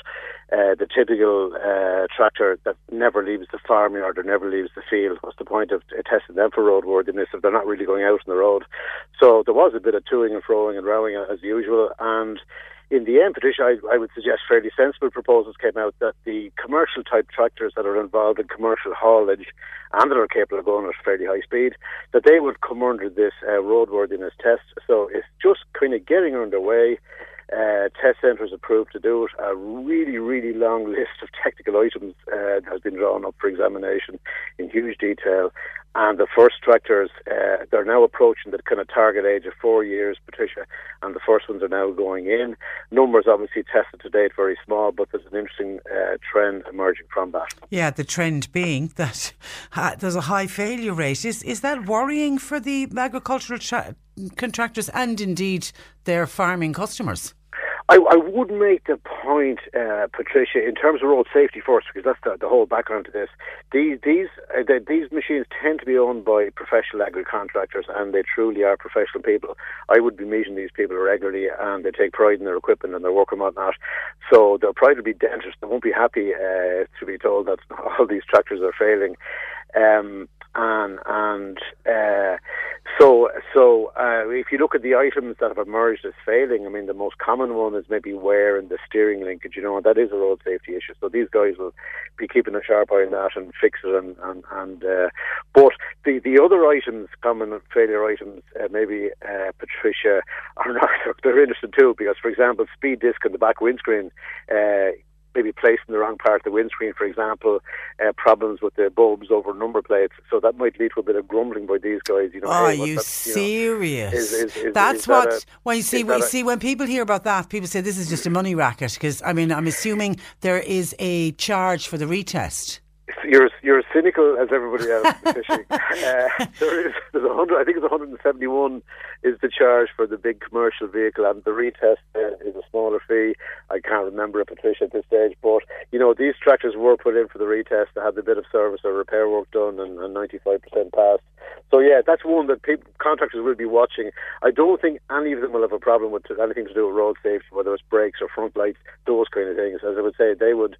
uh, the typical uh, tractor that never leaves the farmyard or never leaves the field. What's the point of uh, testing them for roadworthiness if they're not really going out on the road? So there was a bit of toing and froing and rowing as usual, and in the end, Patricia, I, I, would suggest fairly sensible proposals came out that the commercial type tractors that are involved in commercial haulage and that are capable of going at fairly high speed, that they would come under this uh, roadworthiness test. So it's just kind of getting underway. Uh, test centres approved to do it. A really, really long [laughs] list of technical items uh, has been drawn up for examination in huge detail. And the first tractors, uh, they're now approaching the kind of target age of four years, Patricia, and the first ones are now going in. Numbers obviously tested to date very small, but there's an interesting uh, trend emerging from that. Yeah, the trend being that [laughs] uh, there's a high failure rate. Is is that worrying for the agricultural tra- contractors and indeed their farming customers? I, I would make the point, uh, Patricia, in terms of road safety first, because that's the, the whole background to this. These these uh, the, these machines tend to be owned by professional agri contractors, and they truly are professional people. I would be meeting these people regularly, and they take pride in their equipment and their work and whatnot. So they'll probably be dentists. They won't be happy uh, to be told that [laughs] all these tractors are failing. Um, and and uh, so so uh, if you look at the items that have emerged as failing, I mean the most common one is maybe wear in the steering linkage. You know, and that is a road safety issue. So these guys will be keeping a sharp eye on that and fix it. And and, and uh, but the the other items, common failure items, uh, maybe uh, Patricia [laughs] are not. They're interesting too because, for example, speed disc in the back windscreen uh, maybe placed in the wrong part of the windscreen, for example, uh, problems with the bulbs over number plates. So that might lead to a bit of grumbling by these guys. You know, are hey, you serious? is, is, is, That's what. That a, when you see, when you see when people hear about that, people say this is just a money racket. Because I mean, I'm assuming there is a charge for the retest you're you're as cynical as everybody else [laughs] fishing. uh, there is there's a hundred. I think it's 171 is the charge for the big commercial vehicle, and the retest uh, is a smaller fee. I can't remember it, Patricia, at this stage, but you know these tractors were put in for the retest. They had a bit of service or repair work done, and, and 95% passed. So yeah, that's one that people, contractors will be watching. I don't think any of them will have a problem with anything to do with road safety, whether it's brakes or front lights, those kind of things. As I would say, they would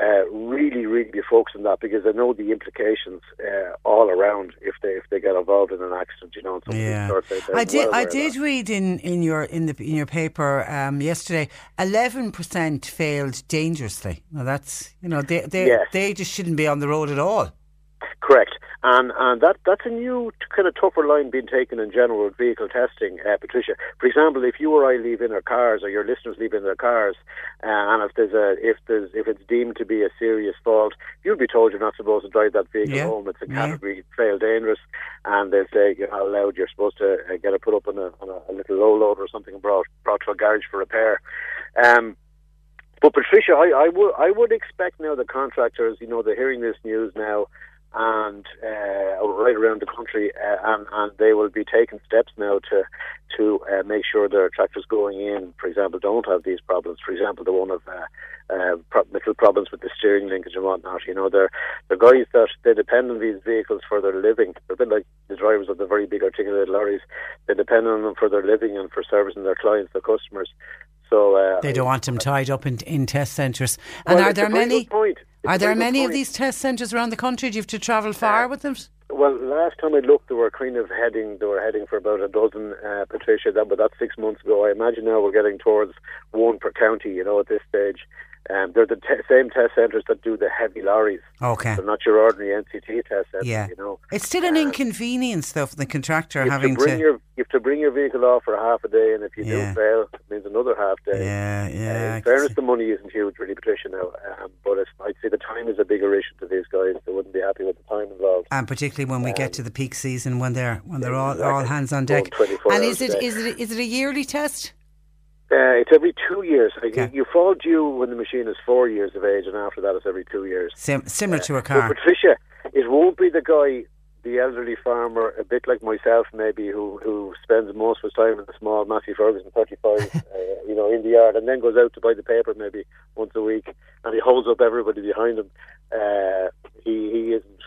uh, really, really be focused on that because I know the implications uh, all around if they if they get involved in an accident. You know, yeah. I did. Well I did read in, in your in the in your paper um, yesterday. Eleven percent failed dangerously. Now that's you know they they yes. they just shouldn't be on the road at all. Correct. And and that that's a new kind of tougher line being taken in general with vehicle testing, uh, Patricia. For example, if you or I leave in our cars, or your listeners leave in their cars, uh, and if there's a if there's if it's deemed to be a serious fault, you'll be told you're not supposed to drive that vehicle yeah. home. It's a category yeah. fail dangerous, and they say you're not allowed. You're supposed to uh, get it put up on a, on a, little low loader or something and brought brought to a garage for repair. Um, but Patricia, I, I would I would expect now the contractors, you know, they're hearing this news now and uh, right around the country, uh, and, and they will be taking steps now to to uh, make sure their tractors going in, for example, don't have these problems. For example, the one of uh, uh, pro- little problems with the steering linkage and whatnot. You know, they're they're guys that they depend on these vehicles for their living. They're a bit like the drivers of the very big articulated lorries. They depend on them for their living and for servicing their clients, their customers. So uh, They don't want them tied up in, in test centres. And Well, are there many? Good point. It's Are there many of these test centres around the country? Do you have to travel far with them? Well, last time I looked, they were kind of heading. They were heading for about a dozen, uh, Patricia. That, but that's six months ago. I imagine now we're getting towards one per county. You know, at this stage, um, they're the te- same test centres that do the heavy lorries. Okay. They're not your ordinary NCT test centres. Yeah. You know, It's still an inconvenience, though, for the contractor having to bring to. your you have to bring your vehicle off for half a day, and if you Yeah. do fail, it means another half day. Yeah, yeah. Uh, in fairness, the money isn't huge, really, Patricia. Now, um, but it's, I'd say the time is a bigger issue to these guys. They wouldn't be happy with the time involved. and particularly when we get to the peak season, when they're when they're all, all hands on deck. 24 And is it is it is it a yearly test? Uh, it's every two years. Like, you- You fall due when the machine is four years of age, and after that, it's every two years. Sim- similar to a car. But. Patricia, it won't be the guy, the elderly farmer, a bit like myself, maybe, who who spends most of his time in the small Massey Ferguson 35, [laughs] uh, you know, in the yard, and then goes out to buy the paper maybe once a week, and he holds up everybody behind him. Uh, he he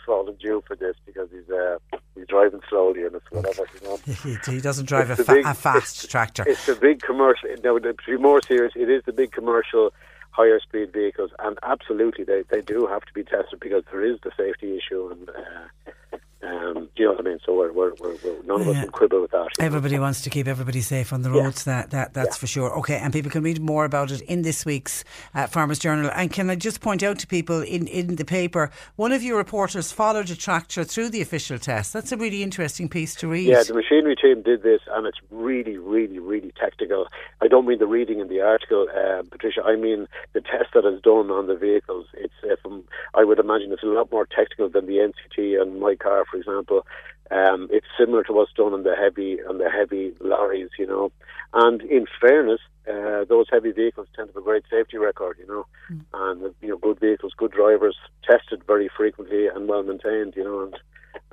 isn't falling for this because he's uh, he's driving slowly and it's whatever. You know. [laughs] he, he doesn't drive a, fa- big- a fast [laughs] tractor. It's a big commercial. Now, to be more serious, it is the big commercial higher speed vehicles, and absolutely they, they do have to be tested because there is the safety issue, and uh, um, do you know what I mean? So we're, we're, we're, we're none of us can quibble with that. Everybody wants to keep everybody safe on the Yeah. roads. That that that's for sure. Okay, and people can read more about it in this week's uh, Farmers Journal. And can I just point out to people in in the paper, one of your reporters followed a tractor through the official test. That's a really interesting piece to read. Yeah, the machinery team did this, and it's really, really, really technical. I don't mean the reading in the article, uh, Patricia. I mean the test that is done on the vehicles. It's, uh, from, I would imagine, it's a lot more technical than the NCT and my car, for example. Um, it's similar to what's done on the heavy on the heavy lorries, you know. And in fairness, uh, those heavy vehicles tend to have a great safety record, you know, and uh, you know, good vehicles, good drivers, tested very frequently and well maintained, you know, and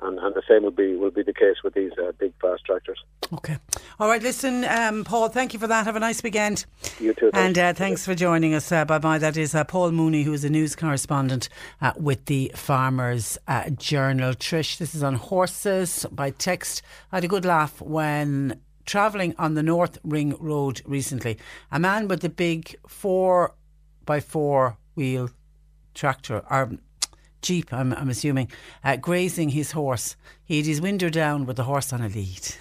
and, and the same will be will be the case with these uh, big fast tractors. Okay. All right. Listen, um, Paul. Thank you for that. Have a nice weekend. You too. And uh, thanks for joining us. Uh, bye bye. That is uh, Paul Mooney, who is a news correspondent uh, with the Farmers uh, Journal. Trish, this is on horses by text. I had a good laugh when travelling on the North Ring Road recently. A man with a big four by four wheel tractor or jeep, I'm, I'm assuming, uh, grazing his horse. He had his window down with the horse on a lead.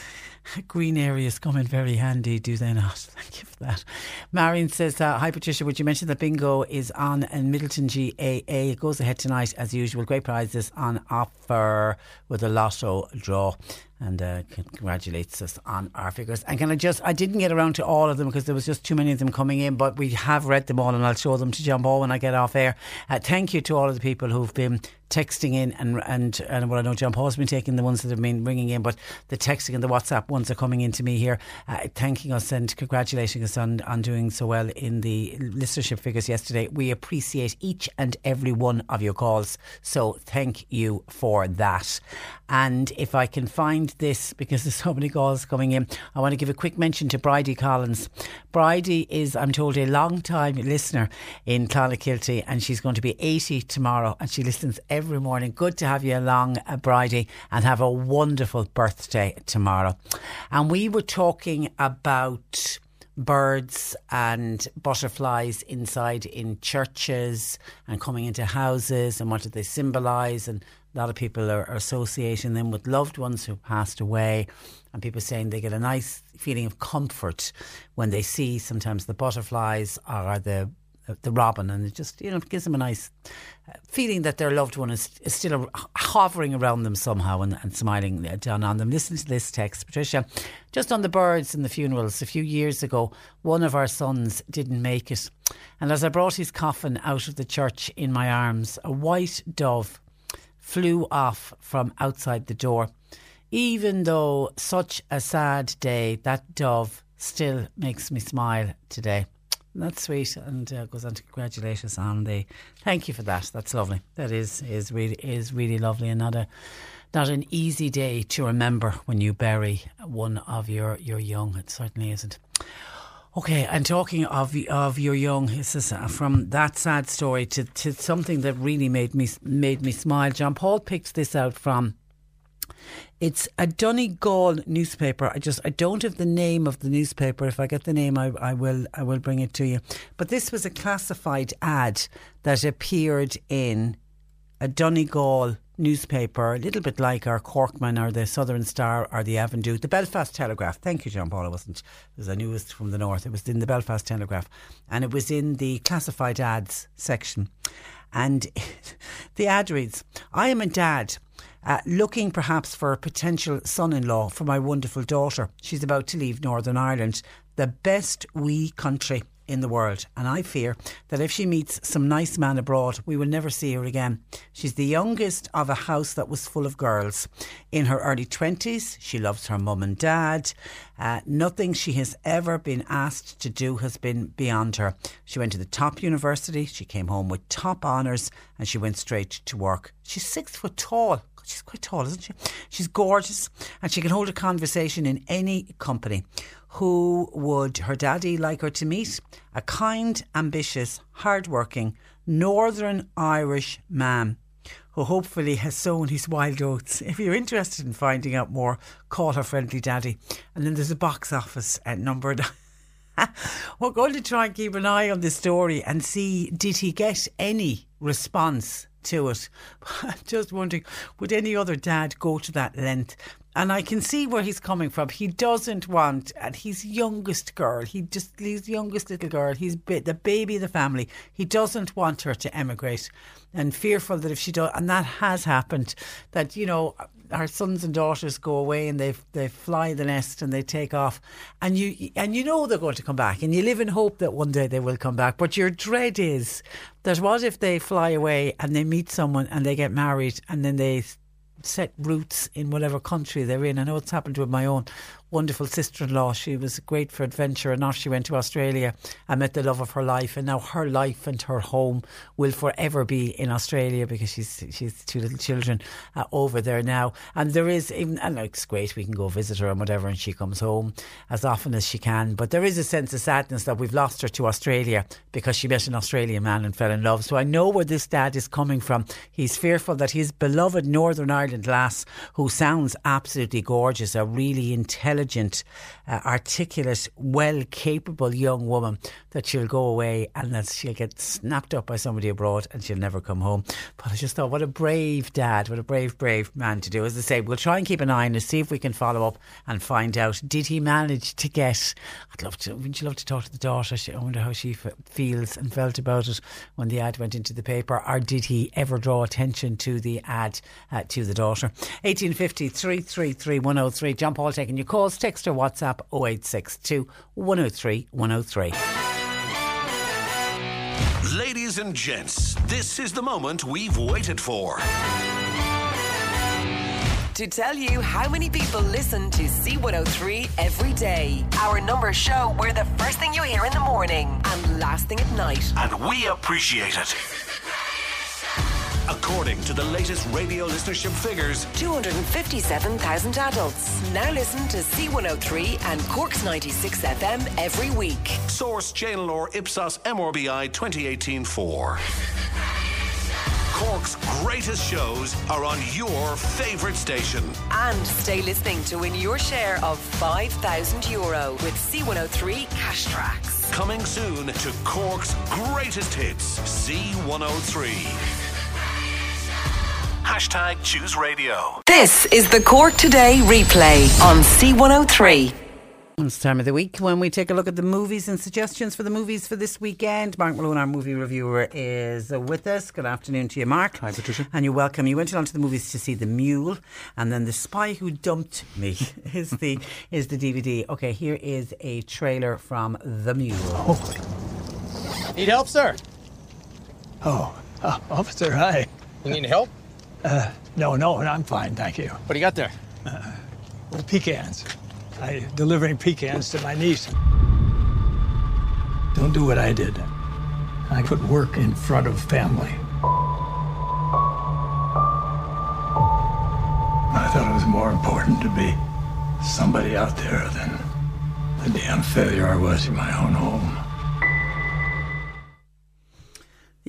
[laughs] Green areas come in very handy, do they not? [laughs] Thank you for that. Marion says, uh, Hi Patricia, would you mention that bingo is on in Midleton GAA? It goes ahead tonight as usual. Great prizes on offer with a lotto draw. And uh, congratulates us on our figures. And can I just, I didn't get around to all of them because there was just too many of them coming in, but we have read them all and I'll show them to John Paul when I get off air. Uh, thank you to all of the people who've been texting in and and and well, I know John Paul's been taking the ones that have been ringing in, but the texting and the WhatsApp ones are coming in to me here, uh, thanking us and congratulating us on on doing so well in the listenership figures yesterday. We appreciate each and every one of your calls, so thank you for that. And if I can find this, because there's [laughs] so many calls coming in, I want to give a quick mention to Bridie Collins. Bridie is, I'm told, a long time listener in Clonakilty, and she's going to be 80 tomorrow, and she listens every morning. Good to have you along, uh, Bridie, and have a wonderful birthday tomorrow. And we were talking about birds and butterflies inside in churches and coming into houses and what do they symbolise and a lot of people are, associating them with loved ones who passed away and people saying they get a nice feeling of comfort when they see sometimes the butterflies or the the robin and it just you know gives them a nice uh, feeling that their loved one is, is still hovering around them somehow and, and smiling down on them. Listen to this text, Patricia. Just on the birds and the funerals, a few years ago, one of our sons didn't make it. And as I brought his coffin out of the church in my arms, a white dove flew off from outside the door. Even though such a sad day, that dove still makes me smile today. That's sweet, and uh, goes on to congratulate us on the. Thank you for that. That's lovely. That is is really is really lovely, Another not an easy day to remember when you bury one of your your young. It certainly isn't. Okay, and talking of of your young, is from that sad story to, to something that really made me made me smile. John Paul picked this out from it's a Donegal newspaper. I just I don't have the name of the newspaper. If I get the name, I, I will I will bring it to you. But this was a classified ad that appeared in a Donegal newspaper, a little bit like our Corkman or the Southern Star or the Avondhu, the Belfast Telegraph. Thank you, John Paul. I wasn't because I knew it was from the north. It was in the Belfast Telegraph, and it was in the classified ads section. And [laughs] the ad reads, "I am a dad." uh, looking perhaps for a potential son in law for my wonderful daughter. She's about to leave Northern Ireland, the best wee country in the world. And I fear that if she meets some nice man abroad, we will never see her again. She's the youngest of a house that was full of girls. In her early 20s, she loves her mum and dad. Uh, nothing she has ever been asked to do has been beyond her. She went to the top university, she came home with top honours, and she went straight to work. She's six foot tall. She's quite tall, isn't she? She's gorgeous and she can hold a conversation in any company. Who would her daddy like her to meet? A kind, ambitious, hard-working, Northern Irish man who hopefully has sown his wild oats. If you're interested in finding out more, call her friendly daddy. And then there's a box office uh, at number. [laughs] We're going to try and keep an eye on this story and see did he get any response to it. [laughs] I'm just wondering, would any other dad go to that length? And I can see where he's coming from. He doesn't want, and he's youngest girl. He just, he's youngest little girl. He's the baby of the family. He doesn't want her to emigrate, and fearful that if she does, and that has happened, that you know our sons and daughters go away and they they fly the nest and they take off, and you and you know they're going to come back, and you live in hope that one day they will come back. But your dread is that what if they fly away and they meet someone and they get married and then they set roots in whatever country they're in. I know it's happened with my own wonderful sister in law. She was great for adventure and now she went to Australia and met the love of her life. And now her life and her home will forever be in Australia because she's she's two little children uh, over there now. And there is even, and it's great, we can go visit her and whatever, and she comes home as often as she can. But there is a sense of sadness that we've lost her to Australia because she met an Australian man and fell in love. So I know where this dad is coming from. He's fearful that his beloved Northern Ireland lass, who sounds absolutely gorgeous, a really intelligent, intelligent, uh, articulate, well capable young woman that she'll go away and that she'll get snapped up by somebody abroad and she'll never come home. But I just thought, what a brave dad, what a brave, brave man to do. As I say, we'll try and keep an eye on it, see if we can follow up and find out did he manage to get. I'd love to, wouldn't you love to talk to the daughter? I wonder how she feels and felt about it when the ad went into the paper, or did he ever draw attention to the ad uh, to the daughter? 1850 333 103. John Paul taking your calls, text or WhatsApp 0862 103 103. Ladies and gents, this is the moment we've waited for. To tell you how many people listen to C103 every day. Our numbers show we're the first thing you hear in the morning and last thing at night. And we appreciate it. According to the latest radio listenership figures, 257,000 adults now listen to C103 and Cork's 96 FM every week. Source Channel Ipsos MRBI 2018 4. Cork's greatest shows are on your favourite station. And stay listening to win your share of 5,000 euro with C103 Cash Tracks. Coming soon to Cork's greatest hits, C103. Hashtag Choose Radio. This is the Cork Today replay on C103. It's time of the week when we take a look at the movies and suggestions for the movies for this weekend. Mark Malone, our movie reviewer, is with us. Good afternoon to you, Mark. Hi, Patricia. And you're welcome. You went along to the movies to see The Mule, and then The Spy Who Dumped Me [laughs] is the is the DVD. Okay, here is a trailer from The Mule. Oh. Need help, sir? Oh, uh, officer, hi. You need help? Uh, no, no, I'm fine, thank you. What do you got there? Uh, well, pecans. I delivering pecans to my niece. Don't do what I did. I put work in front of family. I thought it was more important to be somebody out there than the damn failure I was in my own home.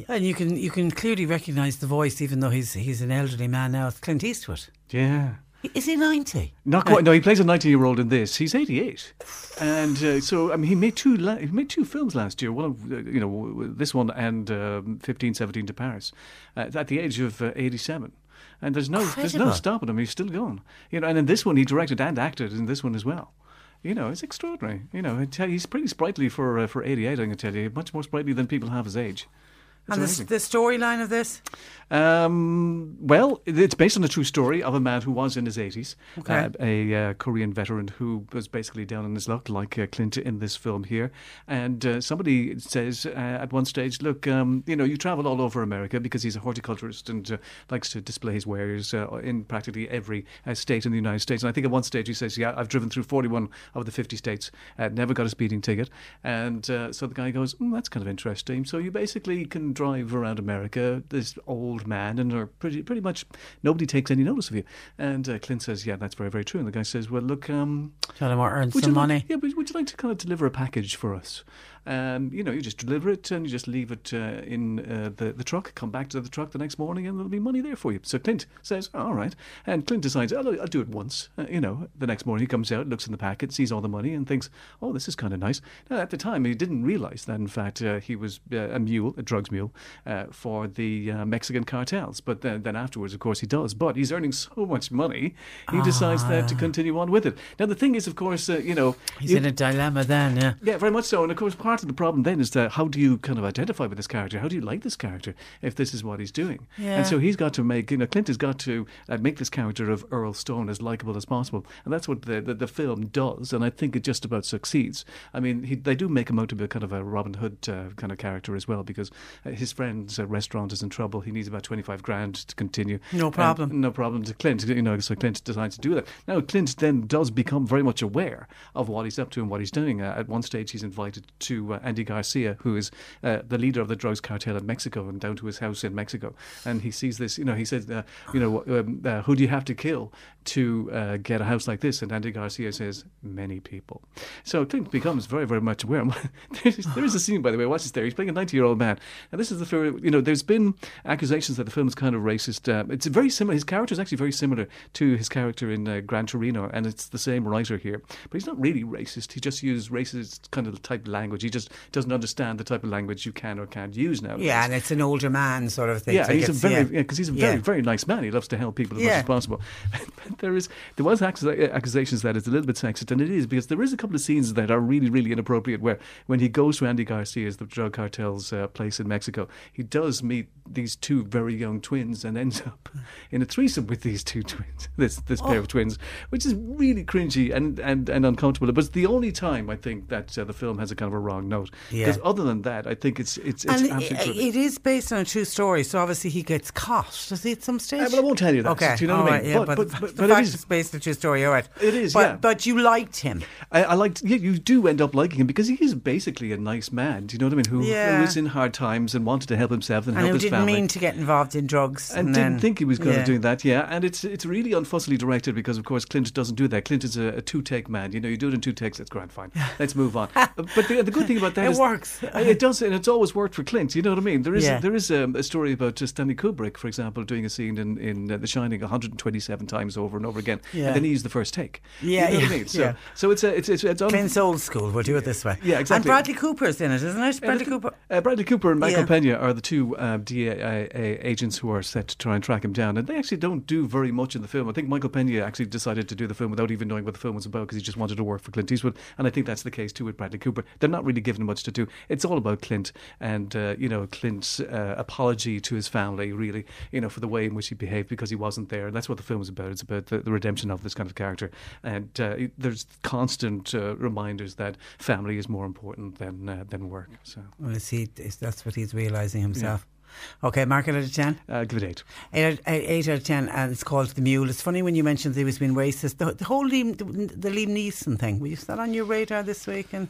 And you can you can clearly recognise the voice, even though he's he's an elderly man now. It's Clint Eastwood. Yeah. Is he ninety? Not quite. No, he plays a ninety-year-old in this. He's eighty-eight, and uh, so I mean, he made two. La- he made two films last year. One of uh, you know this one and um, fifteen seventeen to Paris, uh, at the age of uh, eighty-seven. And there's no there's no stopping him. He's still going. You know, and in this one he directed and acted in this one as well. You know, it's extraordinary. You know, I tell you, he's pretty sprightly for uh, for eighty-eight. I can tell you, much more sprightly than people have his age. It's and the, the storyline of this? Um, well, it's based on a true story of a man who was in his 80s, Okay. uh, a uh, Korean veteran who was basically down on his luck, like uh, Clint in this film here. And uh, somebody says uh, at one stage, Look, um, you know, you travel all over America because he's a horticulturist and uh, likes to display his wares uh, in practically every uh, state in the United States. And I think at one stage he says, Yeah, I've driven through 41 of the 50 states, uh, never got a speeding ticket. And uh, so the guy goes, mm, That's kind of interesting. So you basically can drive around America, this old man, and are pretty pretty much nobody takes any notice of you. And uh, Clint says, "Yeah, that's very very true." And the guy says, "Well, look, um, Tell him what earn some like- money. yeah, but would you like to kind of deliver a package for us?" And you know, you just deliver it and you just leave it uh, in uh, the the truck. Come back to the truck the next morning, and there'll be money there for you. So Clint says, "All right," and Clint decides, "I'll, I'll do it once." Uh, you know, the next morning he comes out, looks in the packet, sees all the money, and thinks, "Oh, this is kind of nice." Now, at the time, he didn't realize that in fact uh, he was uh, a mule, a drugs mule, uh, for the uh, Mexican cartels. But then, then afterwards, of course, he does. But he's earning so much money, he decides that to continue on with it. Now, the thing is, of course, uh, you know, He's you- in a dilemma then, yeah. yeah, very much so. And of course, part of the problem then is that how do you kind of identify with this character? How do you like this character if this is what he's doing? Yeah. And so he's got to make, you know, Clint has got to uh, make this character of Earl Stone as likable as possible. And that's what the, the, the film does. And I think it just about succeeds. I mean, he, they do make him out to be a kind of a Robin Hood uh, kind of character as well because uh, his friend's uh, restaurant is in trouble. He needs about 25 grand to continue. No And problem. no problem to Clint. You know, so Clint decides to do that. Now, Clint then does become very much aware of what he's up to and what he's doing. Uh, at one stage, he's invited to uh, Andy Garcia, who is uh, the leader of the drugs cartel in Mexico, and down to his house in Mexico. And he sees this. You know, he says, uh, "You know, um, uh, who do you have to kill to uh, get a house like this?" And Andy Garcia says, "Many people." So Clint becomes very, very much aware. [laughs] there is a scene, by the way. Watch this. There, he's playing a ninety-year-old man, and this is the film. You know, there's been accusations that the film is kind of racist. Uh, it's very similar. His character is actually very similar to his character in Gran Torino, and it's the same writer here. But he's not really racist. He just uses racist kind of type language. He just doesn't understand the type of language you can or can't use now. Yeah, and it's an older man sort of thing. Yeah, so he's a very yeah. yeah, because he's a very very nice man. He loves to help people as much as possible. [laughs] But there is there was accusations that it's a little bit sexist, and it is because there is a couple of scenes that are really really inappropriate. Where when he goes to Andy Garcia's the drug cartel's uh, place in Mexico, he does meet these two very young twins and ends up in a threesome with these two twins. [laughs] This this pair Oh. of twins, which is really cringy and and, and uncomfortable. But it's the only time I think that uh, the film has a kind of a wrong note. Yeah. Because other than that, I think it's it's it's and absolutely. it, it is based on a true story, so obviously he gets caught. Does he at some stage? Uh, but I won't tell you that. Okay, Do you know all what I mean? Yeah, But- but, but- the, but- the fact is- it's based on a true story. All right, It is, but, yeah. But you liked him. I, I liked, yeah, you do end up liking him because he is basically a nice man. Do you know what I mean? Who, Yeah. who is in hard times and wanted to help himself and, And help his didn't mean to get involved in drugs. and, And, didn't then- think he was going yeah. to do that, yeah. And it's it's really unfussily directed because, of course, Clint doesn't do that. Clint is a, a two take man. You know, you do it in two takes, that's grand, fine. [laughs] Let's move on. But the, the good thing about that It is- works. [laughs] It does, and it's always worked for Clint. You know what I mean? There is Yeah. there is um, a story about uh, Stanley Kubrick, for example, doing a scene in in uh, The Shining 127 times over and over again, Yeah. and then he used the first take. Yeah, you know what I mean? So, yeah. so it's a, it's it's, it's un- Clint's old school. We'll do it this way. Yeah, exactly. And Bradley Cooper's in it, isn't it? Bradley Cooper. Uh, Bradley Cooper and Michael Yeah. Pena are the two uh, DA agents who are set to try and track him down, and they actually don't do very much in the film. I think Michael Pena actually decided to do the film without even knowing what the film was about because he just wanted to work for Clint Eastwood, and I think that's the case too with Bradley Cooper. They're not really given much to do. It's all about Clint and uh, you know Clint's uh, apology to his family, really, you know, for the way in which he behaved because he wasn't there, and that's what the film is about. It's about the, the redemption of this kind of character, and uh, there's constant uh, reminders that family is more important than uh, than work. So. Well, is he, is that's what he's realising himself. Okay, mark it out of 10? Uh, give it 8. 8 out, eight, eight out of 10, and it's called The Mule. It's funny when you mentioned he was being racist. The, the whole Liam, the, the Liam Neeson thing, was that on your radar this week? And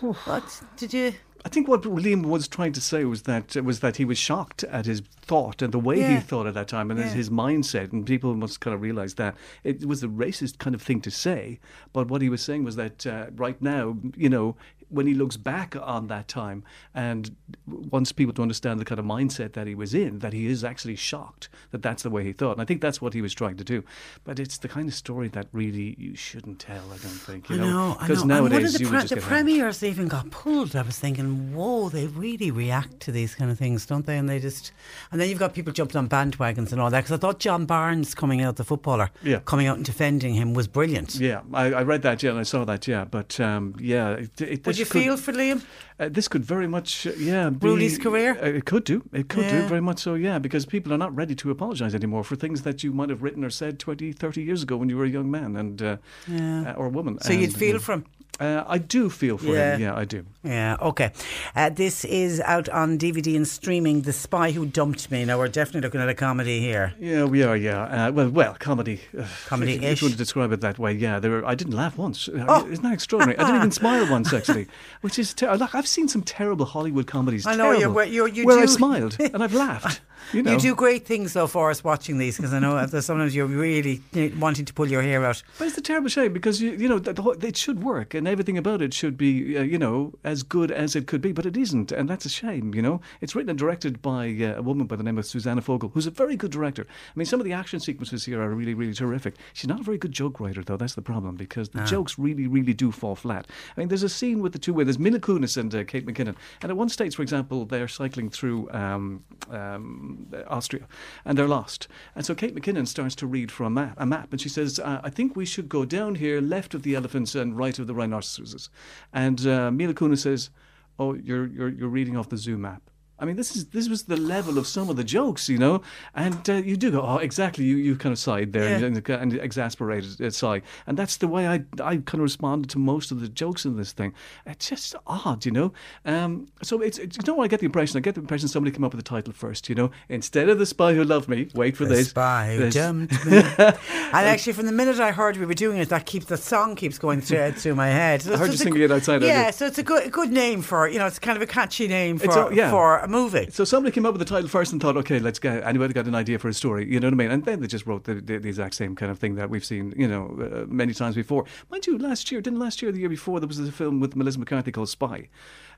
what? Did you I think what Liam was trying to say was that was that he was shocked at his thought and the way he thought at that time and Yeah. his mindset, and people must kind of realise that it was a racist kind of thing to say. But what he was saying was that uh, right now, you know, when he looks back on that time and wants people to understand the kind of mindset that he was in, that he is actually shocked that that's the way he thought. And I think that's what he was trying to do. But it's the kind of story that really you shouldn't tell. I don't think. You I know, because know. And one nowadays of the, pre- the premiers even got pulled. I was thinking, whoa, they really react to these kind of things, don't they? And they just, and then you've got people jumping on bandwagons and all that. Because I thought John Barnes coming out, the footballer, Yeah. coming out and defending him was brilliant. Yeah, I, I read that. Yeah, and I saw that. Yeah, but um, yeah, it, it, you could- feel for Liam? Uh, this could very much, uh, yeah, be, Rudy's career? Uh, it could do. It could Yeah. do very much so. Yeah, because people are not ready to apologise anymore for things that you might have written or said 20, 30 years ago when you were a young man and uh, Yeah. uh, or a woman. So you'd feel uh, for him? Uh, I do feel for Yeah. him. Yeah, I do. Yeah, okay. Uh, this is out on DVD and streaming. The Spy Who Dumped Me. Now, we're definitely looking at a comedy here. Yeah, we are. Yeah, uh, well, well, comedy. Uh, Comedy-ish. If you want to describe it that way, yeah. There were, I didn't laugh once. Oh. Isn't that extraordinary? I didn't even [laughs] smile once, actually, which is ter- look. I've seen some terrible Hollywood comedies. I know, you're- terrible, you're- you where do- I've smiled and I've laughed. [laughs] You know, do great things, though, for us watching these because I know that sometimes you're really wanting to pull your hair out. But it's a terrible shame because you, you know the, the whole, it should work and everything about it should be uh, you know as good as it could be, but it isn't, and that's a shame. You know, it's written and directed by uh, a woman by the name of Susanna Fogel, who's a very good director. I mean, some of the action sequences here are really, really terrific. She's not a very good joke writer, though. That's the problem because the Ah. jokes really, really do fall flat. I mean, there's a scene with the two women. There's Mila Kunis and uh, Kate McKinnon, and at one stage, for example, they're cycling through um, um, Austria, and they're lost. And so Kate McKinnon starts to read from a map, a map and she says, uh, "I think we should go down here, left of the elephants and right of the rhinoceroses." And uh, Mila Kunis says, "Oh, you're you're you're reading off the zoo map." I mean, this is this was the level of some of the jokes, you know, and uh, you do go, oh, exactly. You, you kind of sighed there Yeah. and, and exasperated uh, sigh, and that's the way I I kind of responded to most of the jokes in this thing. It's just odd, you know. Um, so it's, it's you know I get the impression. I get the impression somebody came up with the title first, you know, instead of the spy who loved me. Wait for The this. Spy Who This- Dumped [laughs] Me. and actually, from the minute I heard we were doing it, that keeps the song keeps going through, [laughs] through my head. So I it's heard you just a singing g- it outside, Yeah, so it's a good good name for you know. It's kind of a catchy name for It's a- yeah. for a movie. So somebody came up with the title first and thought, okay, let's get anybody got an idea for a story, you know what I mean? And then they just wrote the, the, the exact same kind of thing that we've seen, you know, uh, many times before. Mind you, last year, didn't last year, the year before, there was a film with Melissa McCarthy called Spy,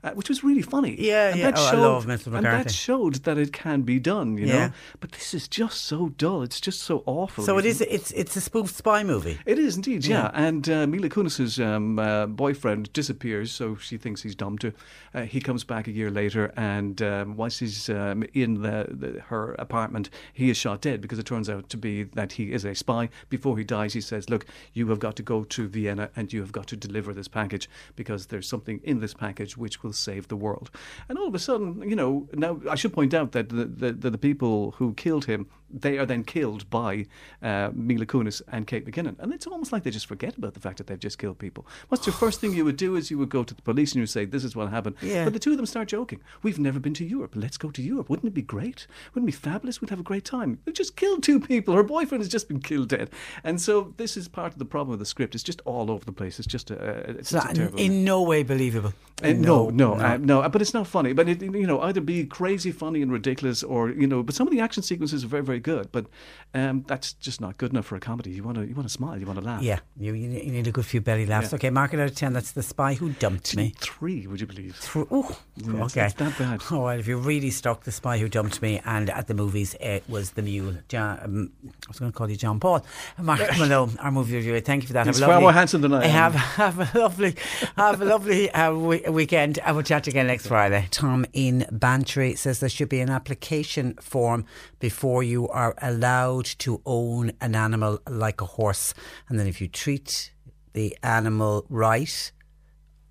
uh, which was really funny. Yeah, and yeah. That Oh, I showed, love Melissa And that showed that it can be done, you Yeah. know. But this is just so dull. It's just so awful. So it is. It's it's a spoof spy movie. it is indeed, yeah. Yeah. And uh, Mila Kunis's um, uh, boyfriend disappears, so she thinks he's dumb her. Uh, he comes back a year later, and um, whilst he's um, in the, the, her apartment, he is shot dead because it turns out to be that he is a spy. Before he dies, he says, "Look, you have got to go to Vienna, and you have got to deliver this package because there's something in this package which will save the world." And all of a sudden, you know, now I should point out that the the, the, the people who killed him, they are then killed by uh, Mila Kunis and Kate McKinnon, and it's almost like they just forget about the fact that they've just killed people. What's the first thing you would do is you would go to the police and you would say, "This is what happened." Yeah. But the two of them start joking. We've never been to Europe. Let's go to Europe. Wouldn't it be great? Wouldn't it be fabulous? We'd have a great time. They just killed two people. Her boyfriend has just been killed dead, and so this is part of the problem with the script. It's just all over the place. It's just a, it's a terrible. in no way believable. Uh, no, no, no. Uh, no, but it's not funny. But it, you know, either be crazy, funny, and ridiculous, or you know. But some of the action sequences are very, very good. But um, that's just not good enough for a comedy. You want to, you want to smile, you want to laugh. Yeah, you, you need a good few belly laughs. Yeah. Okay, mark it out of ten. That's the spy who dumped me. Three, would you believe? Three. Oh, Yeah, okay. it's that bad. Oh, well, if you're really stuck, the spy who dumped me, and at the movies it was the mule. John, um, I was going to call you John Paul. Mark [laughs] Malone, our movie reviewer. Thank you for that. He's Have a far lovely- more handsome than I am. Have [laughs] have a lovely, have a lovely uh, we- weekend. I will chat again next Friday. Tom in Bantry says there should be an application form before you are allowed to own an animal like a horse, and then if you treat the animal right,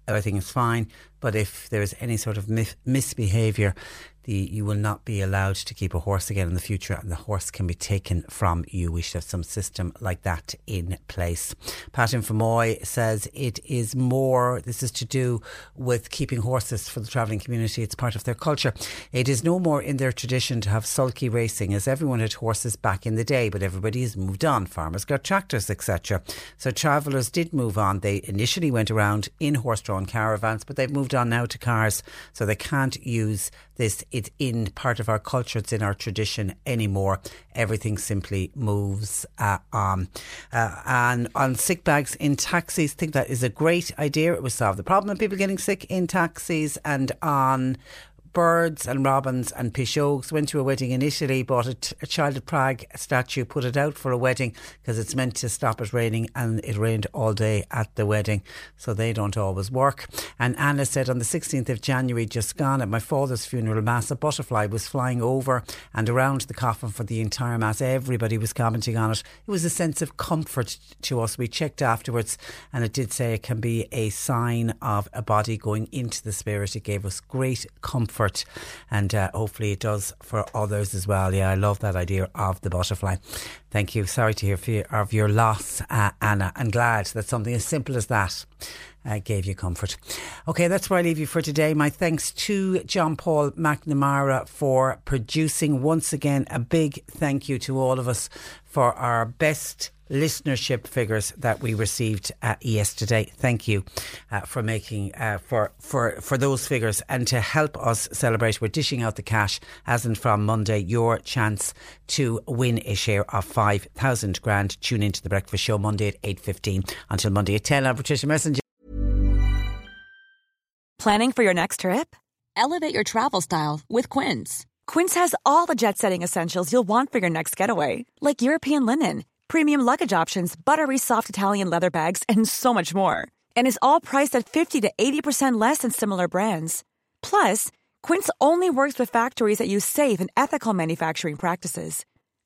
everything is fine. But if there is any sort of mis- misbehaviour, the you will not be allowed to keep a horse again in the future, and the horse can be taken from you. We should have some system like that in place. Pat in Fermoy says it is more. This is to do with keeping horses for the travelling community. It's part of their culture. It is no more in their tradition to have sulky racing, as everyone had horses back in the day, but everybody has moved on. Farmers got tractors, etc. So travellers did move on. They initially went around in horse-drawn caravans, but they've moved on now to cars, so they can't use this. It's in part of our culture. It's in our tradition anymore. Everything simply moves uh, on. Uh, and on sick bags in taxis, think that is a great idea. It would solve the problem of people getting sick in taxis and on birds and robins and pishogs. Went to a wedding in Italy, bought a, t- a Child of Prague statue, put it out for a wedding because it's meant to stop it raining, and it rained all day at the wedding, so they don't always work. And Anna said on the 16th of January, just gone at my father's funeral mass, a butterfly was flying over and around the coffin for the entire mass. Everybody was commenting on it. It was a sense of comfort to us. We checked afterwards, and it did say it can be a sign of a body going into the spirit. It gave us great comfort, and uh, hopefully it does for others as well. Yeah, I love that idea of the butterfly. Thank you. Sorry to hear of your loss, uh, Anna, and glad that something as simple as that uh, gave you comfort. Okay, that's where I leave you for today. My thanks to John Paul McNamara for producing. Once again, a big thank you to all of us for our best listenership figures that we received uh, yesterday. Thank you uh, for making uh, for for for those figures and to help us celebrate. We're dishing out the cash as in from Monday. Your chance to win a share of five thousand grand. Tune into the breakfast show Monday at eight fifteen until Monday at ten. I'm Patricia Messinger. Planning for your next trip? Elevate your travel style with Quince. Quince has all the jet setting essentials you'll want for your next getaway, like European linen, premium luggage options, buttery soft Italian leather bags, and so much more. And is all priced at 50 to 80% less than similar brands. Plus, Quince only works with factories that use safe and ethical manufacturing practices.